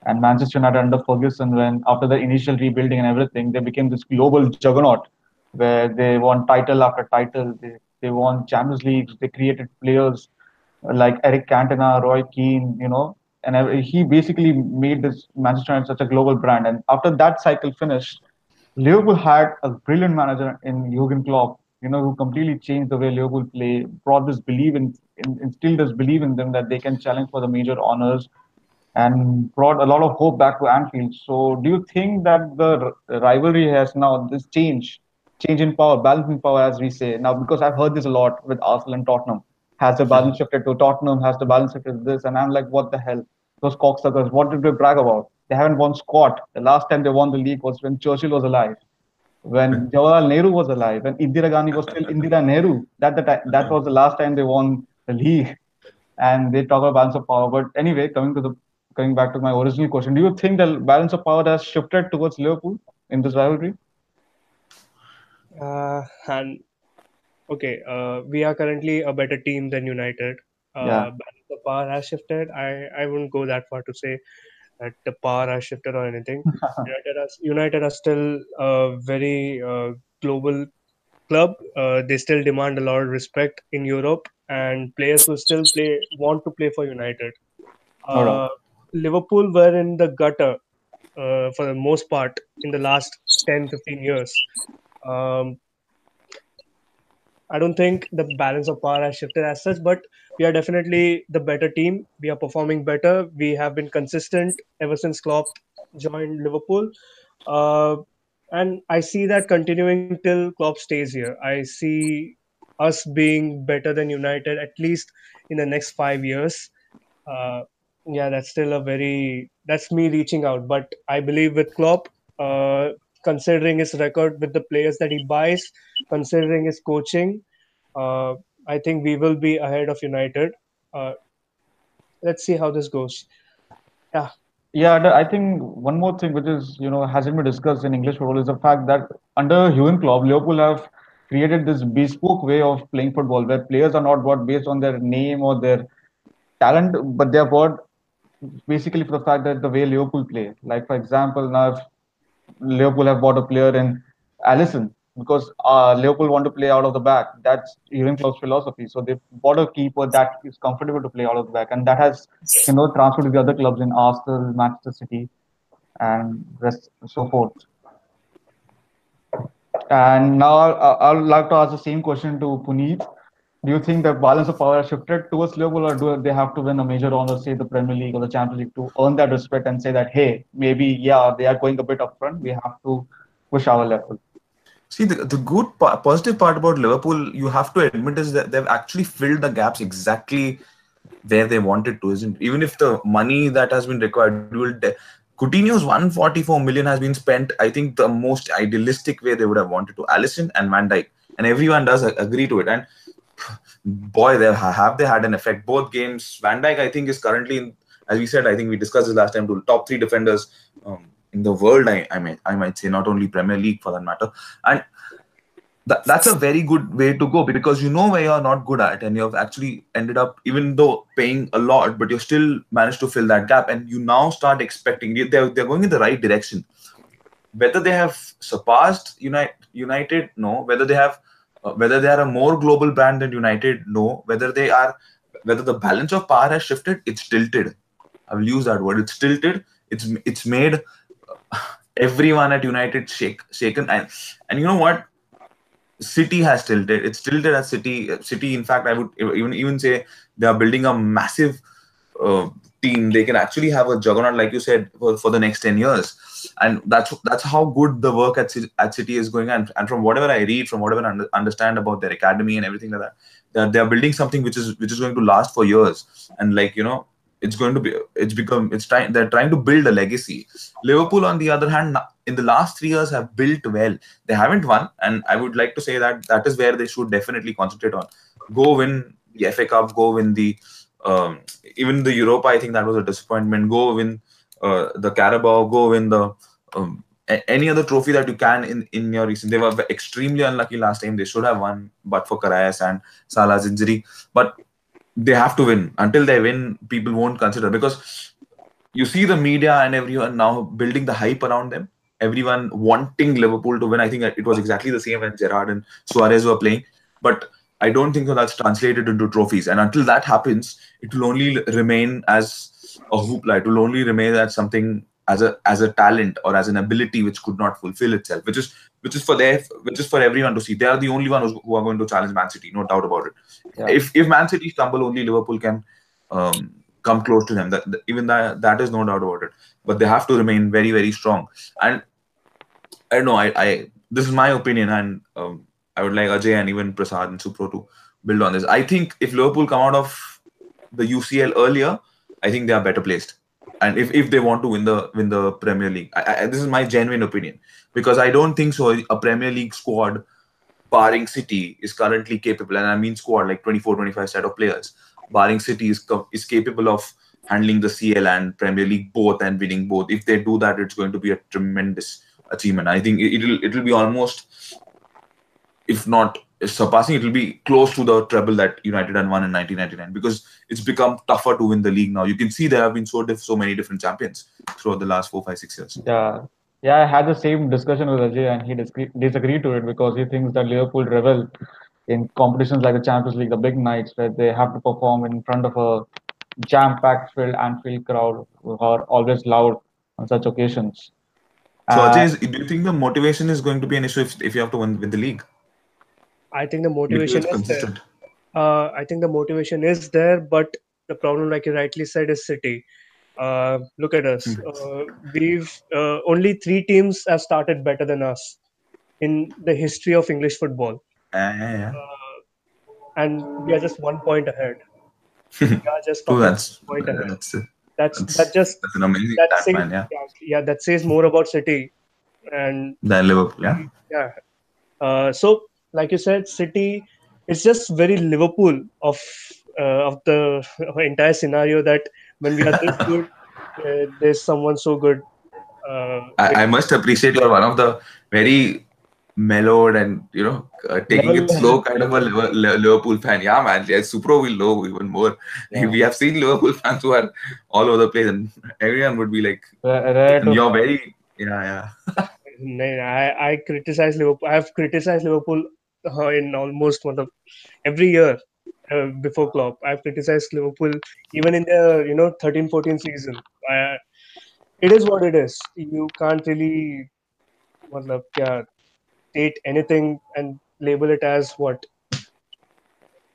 And Manchester United under Ferguson, when after the initial rebuilding and everything, they became this global juggernaut where they won title after title. They, they won Champions Leagues. They created players like Eric Cantona, Roy Keane, you know, and he basically made this Manchester United such a global brand. And after that cycle finished, Liverpool had a brilliant manager in Jurgen Klopp, you know, who completely changed the way Liverpool play, brought this belief in, in instilled this belief in them that they can challenge for the major honors, and brought a lot of hope back to Anfield. So, do you think that the rivalry has now this change, change in power, balance in power, as we say now? Because I've heard this a lot with Arsenal and Tottenham. Has the balance shifted to Tottenham? Has the balance shifted to this? And I'm like, what the hell? Those cocksuckers, what did they brag about? They haven't won squat. The last time they won the league was when Churchill was alive, when Jawaharlal Nehru was alive, when Indira Gandhi was still Indira Nehru. That the ti- that was the last time they won the league. And they talk about balance of power. But anyway, coming to the coming back to my original question, do you think the balance of power has shifted towards Liverpool in this rivalry? Uh, and okay, uh, we are currently a better team than United. Uh, Yeah. of power has shifted. I, I wouldn't go that far to say that the power has shifted or anything. United are, United are still a very uh, global club. Uh, they still demand a lot of respect in Europe, and players will still play want to play for United. Uh, Liverpool were in the gutter uh, for the most part in the last 10 15 years. Um, I don't think the balance of power has shifted as such, but we are definitely the better team. We are performing better. We have been consistent ever since Klopp joined Liverpool. Uh, and I see that continuing till Klopp stays here. I see us being better than United at least in the next five years. Uh, yeah, that's still a very that's me reaching out, but I believe with Klopp, uh, considering his record with the players that he buys, considering his coaching, uh, I think we will be ahead of United. Uh, let's see how this goes. Yeah, Yeah, I think one more thing which is, you know, hasn't been discussed in English football is the fact that under Jurgen Klopp, Liverpool have created this bespoke way of playing football where players are not bought based on their name or their talent, but they are bought basically for the fact that the way Liverpool play. Like for example, now if Liverpool have bought a player in Alisson because uh, Liverpool want to play out of the back. That's Jurgen Klopp's philosophy. So they bought a keeper that is comfortable to play out of the back, and that has you know transferred to the other clubs in Arsenal, Manchester City, and rest so forth. And now I I would like to ask the same question to Puneet. Do you think the balance of power has shifted towards Liverpool, or do they have to win a major honor, say the Premier League or the Champions League, to earn that respect and say that, hey, maybe yeah, they are going a bit up front. We have to push our level. See, the, the good positive part about Liverpool, you have to admit, is that they've actually filled the gaps exactly where they wanted to, isn't it? Even if the money that has been required, will de- Coutinho's 144 million has been spent, I think, the most idealistic way they would have wanted to. Alisson and Van Dijk, and everyone does agree to it. And boy, they ha- have they had an effect. Both games, Van Dijk, I think, is currently, in, as we said, I think we discussed this last time, to top three defenders um, in the world. I, I might, I might say, not only Premier League for that matter. And that, that's a very good way to go because you know where you're not good at and you've actually ended up even though paying a lot but you still managed to fill that gap and you now start expecting they're, they're going in the right direction whether they have surpassed united united no whether they have uh, whether they are a more global brand than united no whether they are whether the balance of power has shifted it's tilted i will use that word it's tilted it's it's made uh, everyone at united shake shaken and and you know what City has tilted. It's tilted at City. City, in fact, I would even even say they are building a massive uh, team. They can actually have a juggernaut, like you said, for, for the next ten years. And that's that's how good the work at at City is going. And and from whatever I read, from whatever I under, understand about their academy and everything like that, that they are building something which is which is going to last for years. And like you know, it's going to be it's become it's trying they're trying to build a legacy. Liverpool on the other hand in the last three years have built well. They haven't won. And i would like to say that that is where they should definitely concentrate on. Go win the fa cup go win the um, even the europa i think that was a disappointment. Go win uh, the carabao go win the um, a- any other trophy that you can in in your recent they were extremely unlucky last time they should have won but for Karius and Salah's injury but they have to win. Until they win, people won't consider because you see the media and everyone now building the hype around them. Everyone wanting Liverpool to win. I think it was exactly the same when Gerrard and Suarez were playing. But I don't think that's translated into trophies. And until that happens, it will only remain as a hoopla. It will only remain as something as a as a talent or as an ability which could not fulfill itself. Which is which is for their which is for everyone to see. They are the only ones who are going to challenge Man City, no doubt about it. Yeah. If if Man City stumble, only Liverpool can um, come close to them. That, that- even that that is no doubt about it. But they have to remain very very strong. And I don't know. I, I this is my opinion, and um, I would like Ajay and even Prasad and Supro to build on this. I think if Liverpool come out of the UCL earlier, I think they are better placed. And if, if they want to win the win the Premier League, I, I, this is my genuine opinion because I don't think so. A Premier League squad, barring City, is currently capable, and I mean squad like 24, 25 set of players. Barring City is is capable of handling the CL and Premier League both and winning both. If they do that, it's going to be a tremendous achievement. I think it'll it'll be almost, if not surpassing, it'll be close to the treble that United had won in 1999 because it's become tougher to win the league now. You can see there have been so diff- so many different champions throughout the last four, five, six years. Yeah, yeah, I had the same discussion with Ajay, and he disagreed, disagreed to it because he thinks that Liverpool revel in competitions like the Champions League, the big nights where they have to perform in front of a jam-packed filled Anfield crowd who are always loud on such occasions. So, Uh, Ajay, is, do you think the motivation is going to be an issue if, if you have to win, win the league? I think the motivation is there. consistent. Uh, I think the motivation is there, but the problem, like you rightly said, is City. Uh, look at us. Hmm. Uh, we've uh, only three teams have started better than us in the history of English football, Yeah, yeah, uh, and we are just one point ahead. We are just fucking that's point ahead. that's That's that's- that just that's an amazing that says, man. Yeah, yeah, that says more about City, and than Liverpool. Yeah, yeah. Uh, so, like you said, City, it's just very Liverpool of uh, of the entire scenario that when we are this good, uh, there's someone so good. Uh, I, I must appreciate you're one of the very mellowed and you know uh, taking it slow kind of a Liverpool fan. Yeah, man. Yeah, Supro will know even more. Yeah. We have seen Liverpool fans who are all over the place, and everyone would be like, rare "You're very yeah, yeah." I, I criticize Liverpool. I've criticized Liverpool uh, in almost one of every year uh, before Klopp. I've criticized Liverpool even in the you know 13-14 season. I, it is what it is. You can't really, matlab, yeah, state anything and label it as what.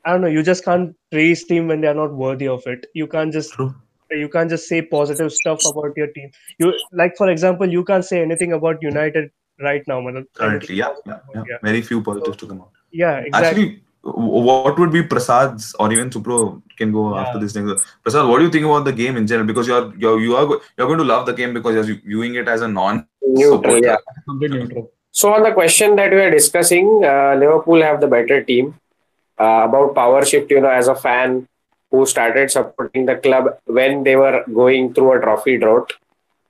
I don't know. You just can't praise team when they are not worthy of it. You can't just True. you can't just say positive stuff about your team. You like, for example, you can't say anything about United right now. matlab, Currently, anything yeah, yeah, yeah. Very few positives to come out. yeah, exactly. Actually, what would be Prasad's or even Supro can go after this thing. Prasad, what do you think about the game in general? Because you're you're you are go- you're going to love the game because you're viewing it as a non Neutral, yeah. complete neutral. So on the question that we are discussing, uh, Liverpool have the better team. Uh, about power shift, you know, as a fan who started supporting the club when they were going through a trophy drought,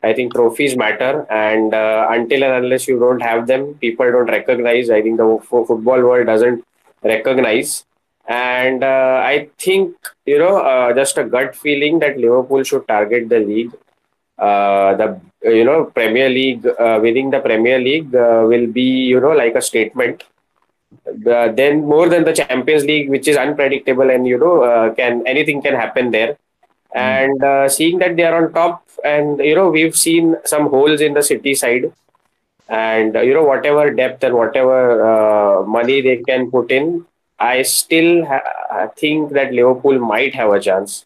I think trophies matter, and uh, until and unless you don't have them, people don't recognize. I think the fo- football world doesn't recognize, and uh, I think you know, uh, just a gut feeling that Liverpool should target the league. Uh, the you know Premier League uh, winning the Premier League uh, will be you know like a statement. Then more than the Champions League, which is unpredictable and you know can anything can happen there. And uh, seeing that they are on top, and you know we've seen some holes in the city side, and uh, you know whatever depth and whatever uh, money they can put in, I still ha- think that Liverpool might have a chance.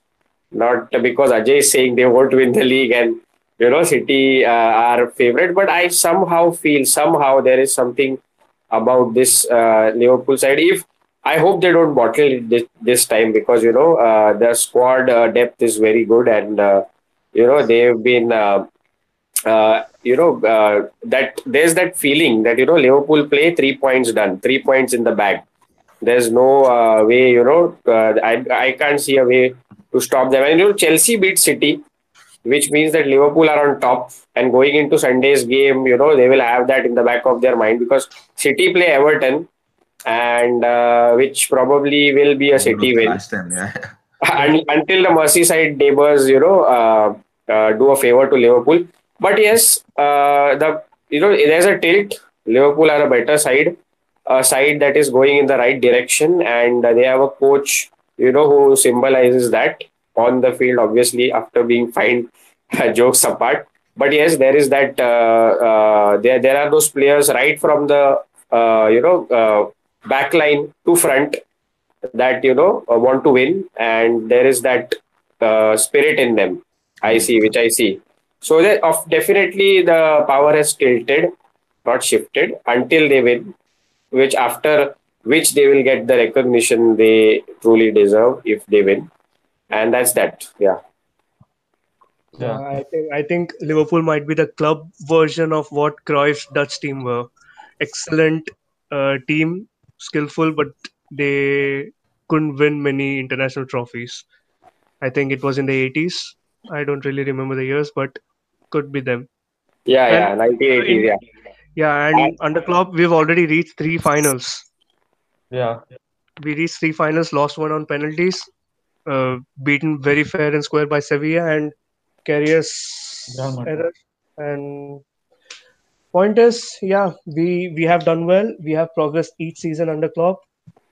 Not because Ajay is saying they won't win the league and you know City uh, are favorite, but I somehow feel somehow there is something about this uh, Liverpool side. If I hope they don't bottle this, this time because you know uh, the squad uh, depth is very good and uh, you know they've been uh, uh, you know uh, that there's that feeling that you know Liverpool play three points done, three points in the bag. There's no way you know I I can't see a way to stop them. And you know Chelsea beat City, which means that Liverpool are on top. And going into Sunday's game, you know they will have that in the back of their mind because City play Everton, and uh, which probably will be a City win Last time, yeah. un- until the Merseyside neighbours, you know, uh, uh, do a favor to Liverpool. But yes, uh, the you know there's a tilt. Liverpool are a better side, a side that is going in the right direction, and uh, they have a coach, you know, who symbolizes that on the field. Obviously, after being fined, jokes apart. But yes, there is that. Uh, uh, there there are those players right from the uh, you know uh, back line to front that you know uh, want to win and there is that uh, spirit in them. I see which i see. So that of definitely the power has tilted not shifted until they win which after which they will get the recognition they truly deserve if they win. And that's that yeah. Yeah. Uh, I think I think Liverpool might be the club version of what Cruyff's Dutch team were. Excellent uh, team, skillful, but they couldn't win many international trophies. I think it was in the 80s. I don't really remember the years, but could be them. yeah yeah 1980s yeah Yeah, and under Klopp, we've already reached three finals. Yeah. We reached three finals, lost one on penalties, uh, beaten very fair and square by Sevilla and Karius Real error. And point is, yeah, we we have done well. We have progressed each season under Klopp,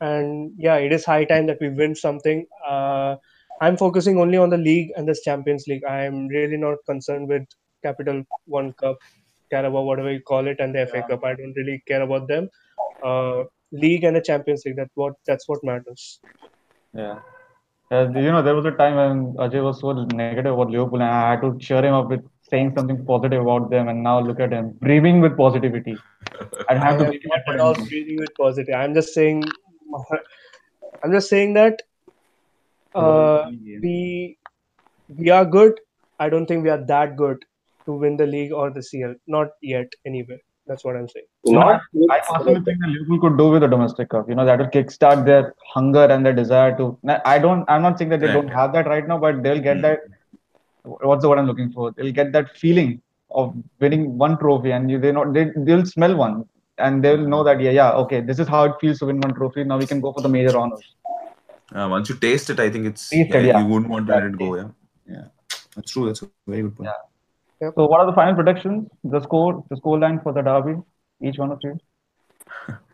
and yeah, it is high time that we win something. Uh, I'm focusing only on the league and this Champions League. I'm really not concerned with Capital One Cup, Carabao, whatever you call it, and the FA Yeah. Cup. I don't really care about them. Uh, league and the Champions League. That's what that's what matters. Yeah. Uh, you know, there was a time when Ajay was so negative about Liverpool, and I had to cheer him up with saying something positive about them. And now look at him, breathing with positivity. I I have to am make not it at all treating it positive. I'm just saying, I'm just saying that uh, we we are good. I don't think we are that good to win the league or the CL. Not yet, anyway. That's what I'm saying. Not with- I personally think that Liverpool could do with a domestic cup. You know, that will kickstart their hunger and their desire to. I don't. I'm not saying that they don't have that right now, but they'll get Mm. that. What's the word I'm looking for? They'll get that feeling of winning one trophy, and you, they not they they'll smell one, and they'll know that yeah, yeah, okay, this is how it feels to win one trophy. Now we can go for the major honors. Uh, once you taste it, I think it's yeah, it, yeah. you wouldn't want to let it go. Yeah, yeah, that's true. That's a very good point. Yeah. So, what are the final predictions? The score, the score line for the derby. Each one of you.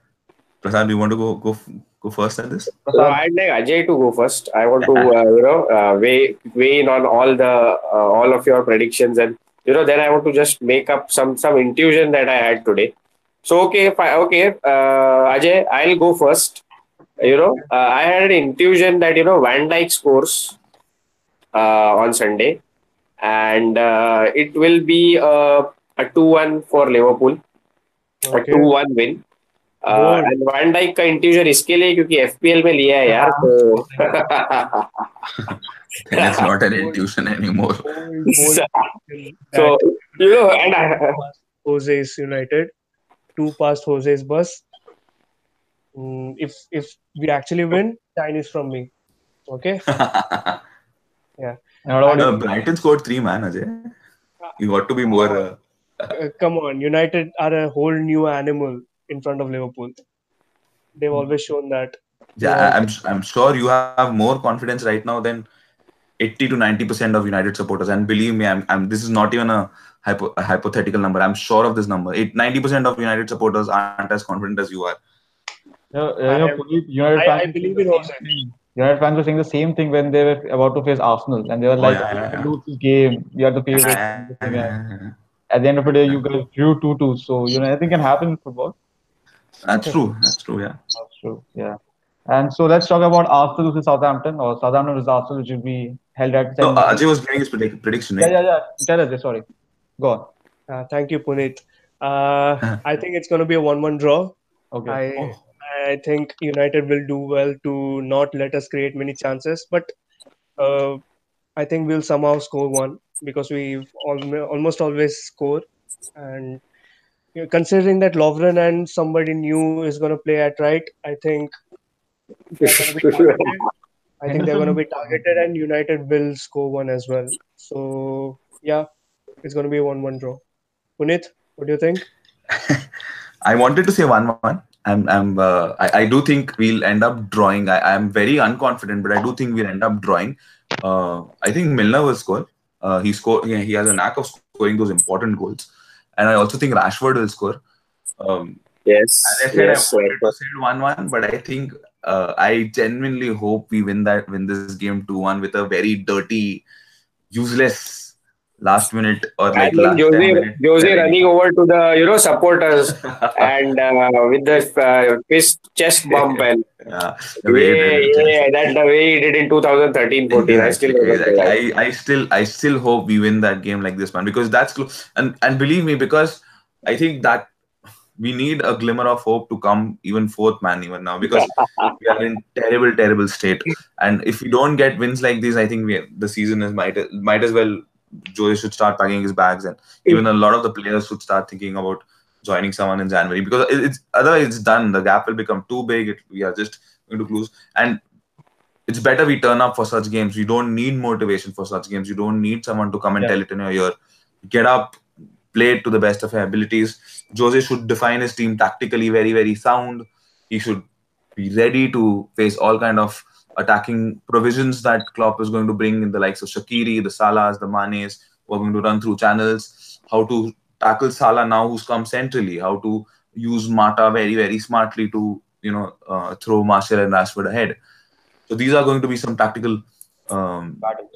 Prasad, do you want to go go go first at this? So I'd like Ajay to go first. I want to uh, you know uh, weigh weigh in on all the uh, all of your predictions and you know then I want to just make up some some intuition that I had today. So okay, I, okay, uh, Ajay, I'll go first. You know, uh, I had an intuition that you know Van Dijk scores uh, on Sunday, and it will be a two one for Liverpool, okay. a two one win. डाइक का intuition इसके लिए क्योंकि FPL में लिया है यार तो Then it's not an intuition anymore. So you know and I, Jose's United, two past Jose's bus. Mm, if if we actually win, Chinese from me. Okay. and what about Uh, Brighton scored three, man. Ajay, you got to be more. Uh, Uh, come on, United are a whole new animal in front of Liverpool. They've hmm. always shown that. yeah, I- I'm I'm sure you have more confidence right now than 80 to 90 percent of United supporters. And believe me, I'm, I'm this is not even a, hypo, a hypothetical number. I'm sure of this number. It, 90 percent of United supporters aren't as confident as you are. Yeah, you know, I United I- fans I were believe saying in the same thing. United fans were saying the same thing when they were about to face Arsenal, and they were Oh, like, yeah, yeah, yeah. "Lose this game. We are the favorites." and this yeah. At the end of the day, you guys drew two-two. So you know, anything can happen in football. That's true. That's true. Yeah. That's true. Yeah. And so let's talk about Arsenal versus Southampton, or Southampton versus Arsenal, which will be held at. No, 10 Ajay was giving his predict- prediction. yeah, yeah, yeah. Tell us, sorry. Go on. Uh, thank you, Puneet. Uh, I think it's going to be a one-one draw. Okay. I I think United will do well to not let us create many chances, but uh, I think we'll somehow score one because we al- almost always score. And you know, considering that Lovren and somebody new is going to play at right, I think they're going to be targeted. I think they're going to be targeted, and United will score one as well. So yeah, it's going to be a one-one draw. Puneet, what do you think? I wanted to say one-one. I'm, I'm, uh, I, I do think we'll end up drawing. I, I'm very unconfident, but I do think we'll end up drawing. Uh, I think Milner will score. Uh, he score. He, he has a knack of scoring those important goals, and I also think Rashford will score. Um, yes as I said, yes I wanted to say one-one, but I think uh, I genuinely hope we win that win this game two-one with a very dirty, useless last minute or like last 10 Jose, minute Jose running over to the you know supporters and uh, with the uh, fist chest bump and yeah, the way yeah, yeah, that the way he did in 2013-14. I still Exactly, that. I, I still I still hope we win that game like this man because that's close and and believe me because I think that we need a glimmer of hope to come even fourth man even now because we are in terrible terrible state and if we don't get wins like this I think we the season is might might as well Joe should start packing his bags and even a lot of the players should start thinking about joining someone in January because it- it's otherwise it's done the gap will become too big it, we are just going to lose and it's better we turn up for such games. You don't need motivation for such games. You don't need someone to come and Yeah. tell it in your ear. Get up, play it to the best of your abilities. Jose should define his team tactically very, very sound. He should be ready to face all kind of attacking provisions that Klopp is going to bring in the likes of Shaqiri, the Salahs, the Manes, who are going to run through channels. How to tackle Salah now, who's come centrally. How to use Mata very, very smartly to you know uh, throw Martial and Rashford ahead. So these are going to be some tactical, um, Battle.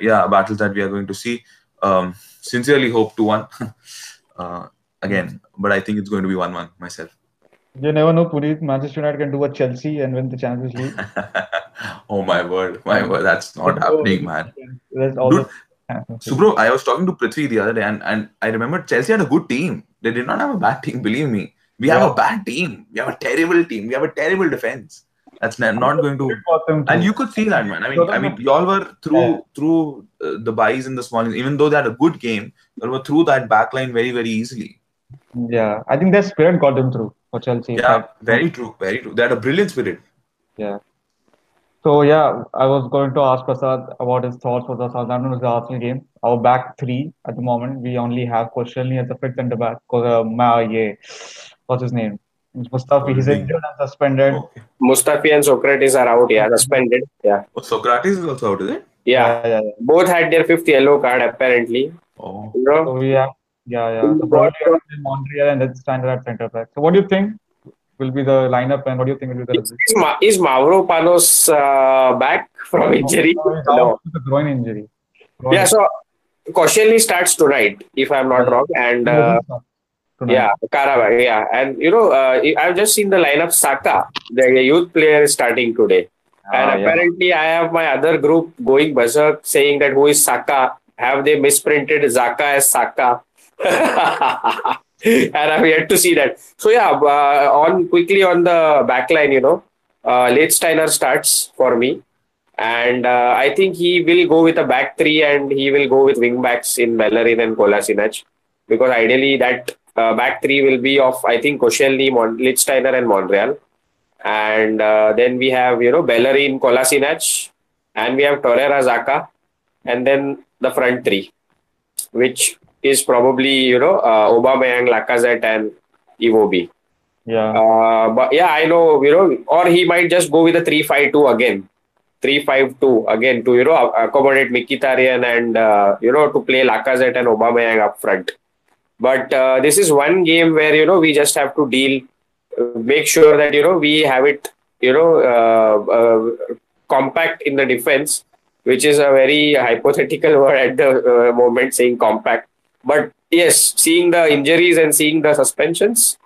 yeah, battles that we are going to see. Um, sincerely hope to one uh, again, but I think it's going to be one-one myself. You never know, Puneet. Manchester United can do a Chelsea and win the Champions League. oh my word, my word, that's not happening, man. That's all Dude, the- I was talking to Prithvi the other day, and, and I remember Chelsea had a good team. They did not have a bad team, believe me. We have a bad team. We have a terrible team. We have a terrible defense. That's not not going to. And you could see that, man. I mean, I mean, y'all were through Yeah. through uh, the buys in the small, even though they had a good game, they were through that back line very very easily. Yeah, I think their spirit got them through for Chelsea. Yeah, very true, very true. They had a brilliant spirit. Yeah. So yeah, I was going to ask Prasad about his thoughts for the Southampton versus Arsenal game. Our back three at the moment, we only have Koscielny as a fifth centre back. Because uh, Ma, yeah, what's his name? Mustafi. He's Holding. injured and suspended. Okay. Mustafi and Sokratis are out. Yeah, suspended. Yeah, Oh, Sokratis is also out, is it? yeah. yeah, yeah. yeah. Both had their fifth yellow card apparently. Oh, You know, So we have, yeah, yeah. So probably we Monreal and then Standard at centre back. So what do you think will be the lineup and what do you think will be the is, is, Ma- is Mavropanos uh, back from injury? No, he's No. out with a groin injury. Groin Yeah, so Koscielny starts tonight, if I'm not wrong, and uh, yeah, Qarabağ, yeah, and you know, uh, I've just seen the lineup. Saka, the youth player, is starting today, and Ah, yeah. apparently, I have my other group going berserk saying that who is Saka? Have they misprinted Xhaka as Saka? and I've yet to see that. So yeah, uh, on quickly on the back line, you know, uh, Lichtsteiner starts for me. And uh, I think he will go with a back three and he will go with wing backs in Bellerin and Kolasinac. Because ideally that uh, back three will be of, I think, Koscielny, Mon- and Monreal. And uh, then we have, you know, Bellerin, Kolasinac. And we have Torreira, Xhaka. And then the front three, which is probably, you know, uh, Aubameyang, Lacazette and Iwobi. Yeah. Uh, but yeah, I know, you know, or he might just go with a 3 5 2 again. 3 5 2 again to, you know, accommodate Mkhitaryan and, uh, you know, to play Lacazette and Aubameyang up front. But uh, this is one game where, you know, we just have to deal, make sure that, you know, we have it, you know, uh, uh, compact in the defense, which is a very hypothetical word at the uh, moment saying compact. But yes, seeing the injuries and seeing the suspensions,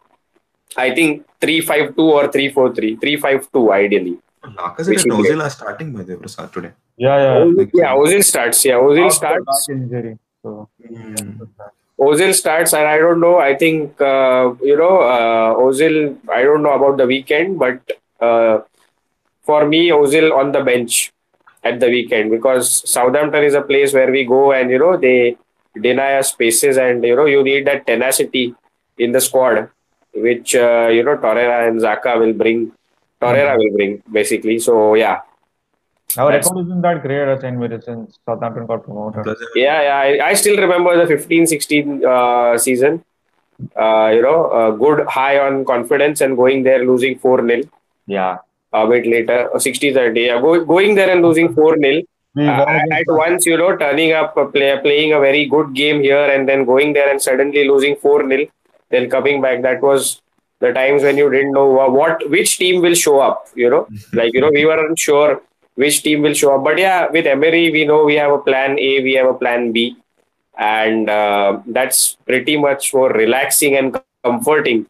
I think 3-5-2 or 3-4-3. 3-5-2 ideally. Lacazette Which and is Ozil are starting by the Prasad today. Yeah, yeah. Ozil- yeah, Ozil starts. Yeah, Ozil After starts. injury. So, Ozil starts, and I don't know. I think uh, you know uh, Ozil. I don't know about the weekend, but uh, for me, Ozil on the bench at the weekend because Southampton is a place where we go and you know they deny us spaces, and you know you need that tenacity in the squad, which uh, you know Torreira and Xhaka will bring. Torreira will bring basically. So yeah, our That's- record isn't that great at St. Mary's since Southampton got promoted. Yeah, yeah. I, I still remember the 15 16 uh, season. Uh, you know, uh, good high on confidence and going there losing 4 0 Yeah. a bit later, 60 30. Yeah, go, going there and losing 4 0. Uh, at once, you know, turning up, uh, play, playing a very good game here and then going there and suddenly losing 4 0, then coming back. That was the times when you didn't know what which team will show up, you know, like, you know, we weren't sure which team will show up. But yeah, with Emery, we know we have a plan A, we have a plan B. And uh, that's pretty much more relaxing and comforting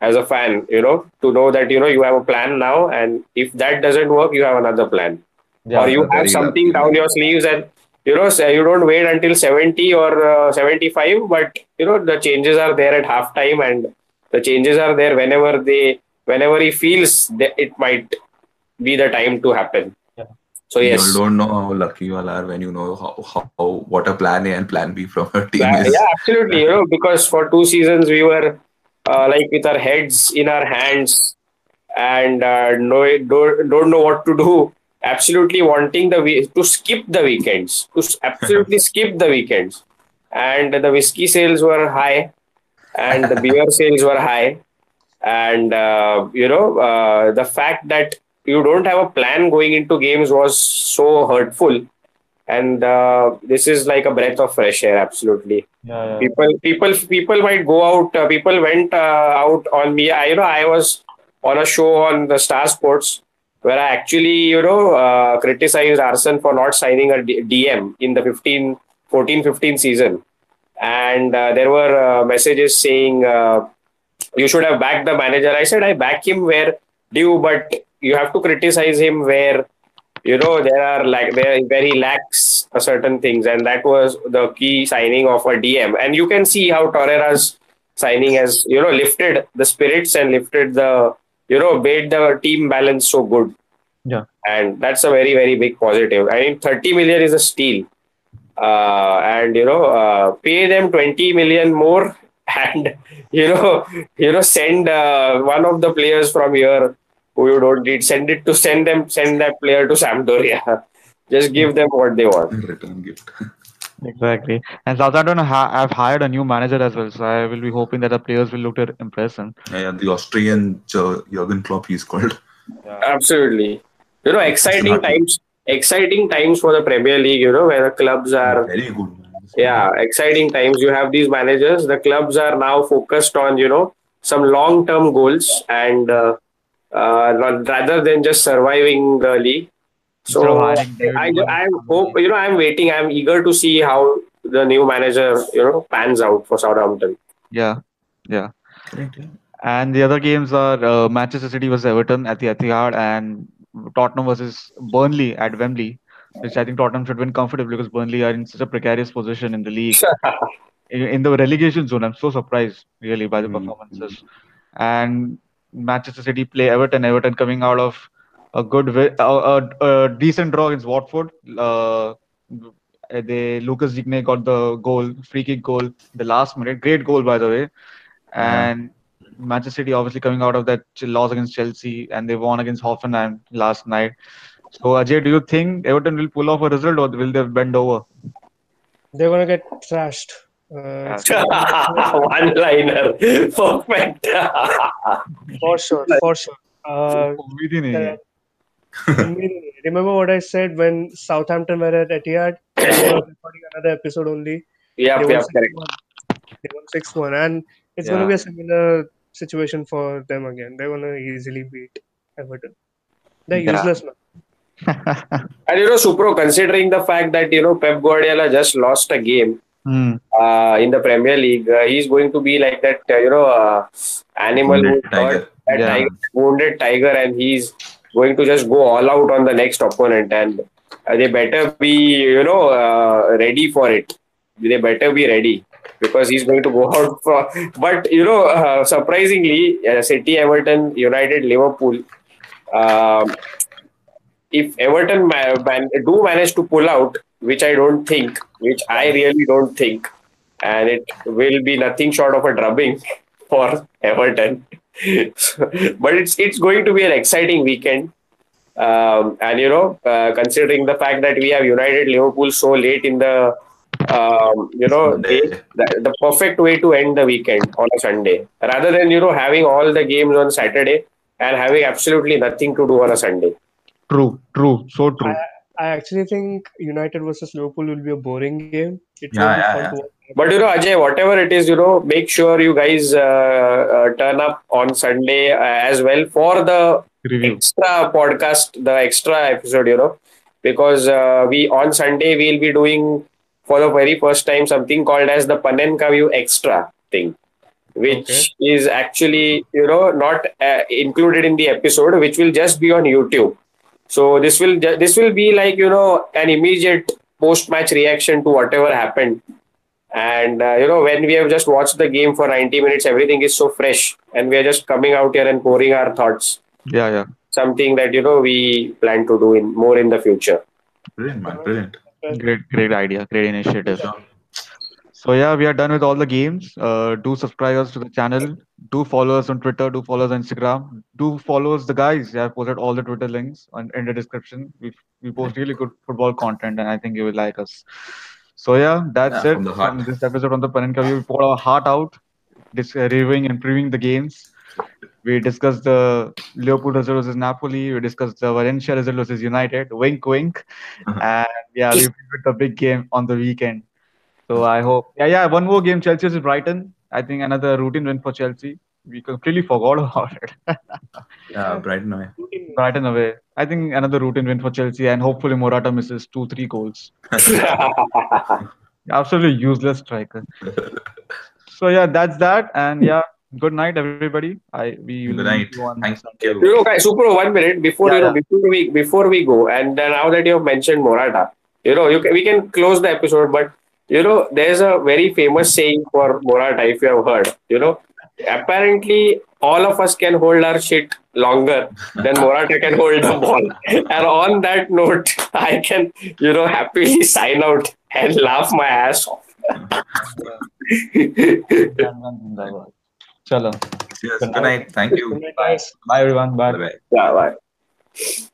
as a fan, you know, to know that, you know, you have a plan now. And if that doesn't work, you have another plan yeah, or you have something lucky. down your sleeves and you know say you don't wait until 70 or uh, 75 but you know the changes are there at halftime and the changes are there whenever they whenever he feels that it might be the time to happen Yeah. so yes You don't know how lucky you all are when you know how, how what a plan A and plan B from a team yeah, is. yeah, absolutely you know because for two seasons we were uh, like with our heads in our hands and uh, no, don't, don't know what to do absolutely wanting the we- to skip the weekends to absolutely skip the weekends. And the whiskey sales were high and the beer sales were high. And uh, you know uh, the fact that you don't have a plan going into games was so hurtful. And uh, this is like a breath of fresh air absolutely. Yeah, yeah. people people people might go out uh, people went uh, out on me. I, you know i was on a show on the star sports where i actually you know uh, criticized Arsène for not signing a D- dm in the 15 14 15 season and uh, there were uh, messages saying uh, you should have backed the manager. I said I back him where due, but you have to criticize him where you know there are like where, where he lacks certain things, and that was the key signing of a DM. And you can see how Torreira's signing has you know lifted the spirits and lifted the you know made the team balance so good. Yeah. and that's a very very big positive. I mean, 30 million is a steal. Uh, and you know, uh, pay them 20 million more and you know you know send uh, one of the players from here who you don't need send it to send them send that player to Sampdoria just give them what they want Return gift. Exactly. And Southampton ha- have hired a new manager as well, so I will be hoping that the players will look to impress him. Yeah, yeah, the Austrian Jer- Jurgen Klopp, he's called. absolutely you know exciting times exciting times for the Premier League you know where the clubs are Very good. Yeah exciting times you have these managers the clubs are now focused on you know some long term goals and uh, uh, rather than just surviving the league so Instead of hiring David I, I'm hope you know I'm waiting I'm eager to see how the new manager you know pans out for Southampton Yeah, yeah. Correct, yeah. And the other games are uh, Manchester City versus Everton at the Etihad and Tottenham versus Burnley at Wembley, which I think Tottenham should win comfortably because Burnley are in such a precarious position in the league. in, in the relegation zone. I'm so surprised really by the Mm, performances. And Manchester City play Everton. Everton coming out of a good, a, a, a decent draw against Watford. Uh, they Lucas Digne got the goal, free kick goal, the last minute. Great goal by the way. Yeah. And Manchester City obviously coming out of that loss against Chelsea, and they won against Hoffenheim last night. So Ajay, do you think Everton will pull off a result, or will they bend over? They're gonna get trashed. Uh, one liner perfect for sure, for sure. Uh, Remember what I said when Southampton were at Etihad? recording another episode only. Yeah, they yeah, correct. They won six one, and it's yeah. going to be a similar situation for them again. They're going to easily beat Everton. They're yeah. useless man. and you know, Supro, considering the fact that you know Pep Guardiola just lost a game mm. uh, in the Premier League, uh, he's going to be like that, uh, you know, uh, animal wounded tiger. Yeah. tiger, wounded tiger, and he's going to just go all out on the next opponent and they better be you know uh, ready for it. They better be ready because he's going to go out for but you know uh, surprisingly uh, city everton united liverpool um, if everton ma- man- do manage to pull out which i don't think which i really don't think and it will be nothing short of a drubbing for everton but it's it's going to be an exciting weekend um, and you know, uh, considering the fact that we have United Liverpool so late in the, um, you know, the, the perfect way to end the weekend on a Sunday, rather than you know having all the games on Saturday and having absolutely nothing to do on a Sunday. True, true, so true. I actually think United versus Liverpool will be a boring game. It Yeah, won't be yeah, fun yeah. to watch. But you know, Ajay, whatever it is, you know, make sure you guys uh, uh, turn up on Sunday uh, as well for the Review. extra podcast, the extra episode, you know, because uh, we on Sunday we'll be doing for the very first time something called as the Panenka View Extra thing, which is actually you know not uh, included in the episode, which will just be on YouTube. So this will this will be like you know an immediate post match reaction to whatever happened. And uh, you know when we have just watched the game for 90 minutes, everything is so fresh, and we are just coming out here and pouring our thoughts Yeah, yeah. something that you know we plan to do in more in the future. Brilliant, man. Brilliant. Great, great idea, great initiative. Sure. So yeah, we are done with all the games. Uh, do subscribe us to the channel. Do follow us on Twitter. Do follow us on Instagram. Do follow us the guys. Yeah, I've posted all the Twitter links on, in the description. We we post really good football content, and I think you will like us. So yeah, that's Yeah, it from the heart. from this episode on the Panenka. We poured our heart out, dis- uh, reviewing and previewing the games. We discussed the Liverpool result versus Napoli. We discussed the Valencia result versus United. Wink, wink. and yeah, we previewed the big game on the weekend. So I hope, yeah, yeah, one more game, Chelsea versus Brighton. I think another routine win for Chelsea. We completely forgot about it. Yeah, Brighton away. Brighton away. I think another routine win for Chelsea, and hopefully Morata misses two, three goals. Absolutely useless striker. so yeah, that's that, and yeah, good night, everybody. I we will Good meet night. you on Thank Sunday. you. You know, guys, super. One minute before Yeah, you know, yeah. before we before we go, and uh, now that you have mentioned Morata, you know, you can, we can close the episode. But you know, there's a very famous saying for Morata. If you have heard, you know, apparently all of us can hold our shit longer than Morata can hold the ball. And on that note, I can you know happily sign out and laugh my ass off. Chalo. Yes, good night. Thank you. Good night, guys. Bye everyone. Bye. Bye bye. yeah, bye.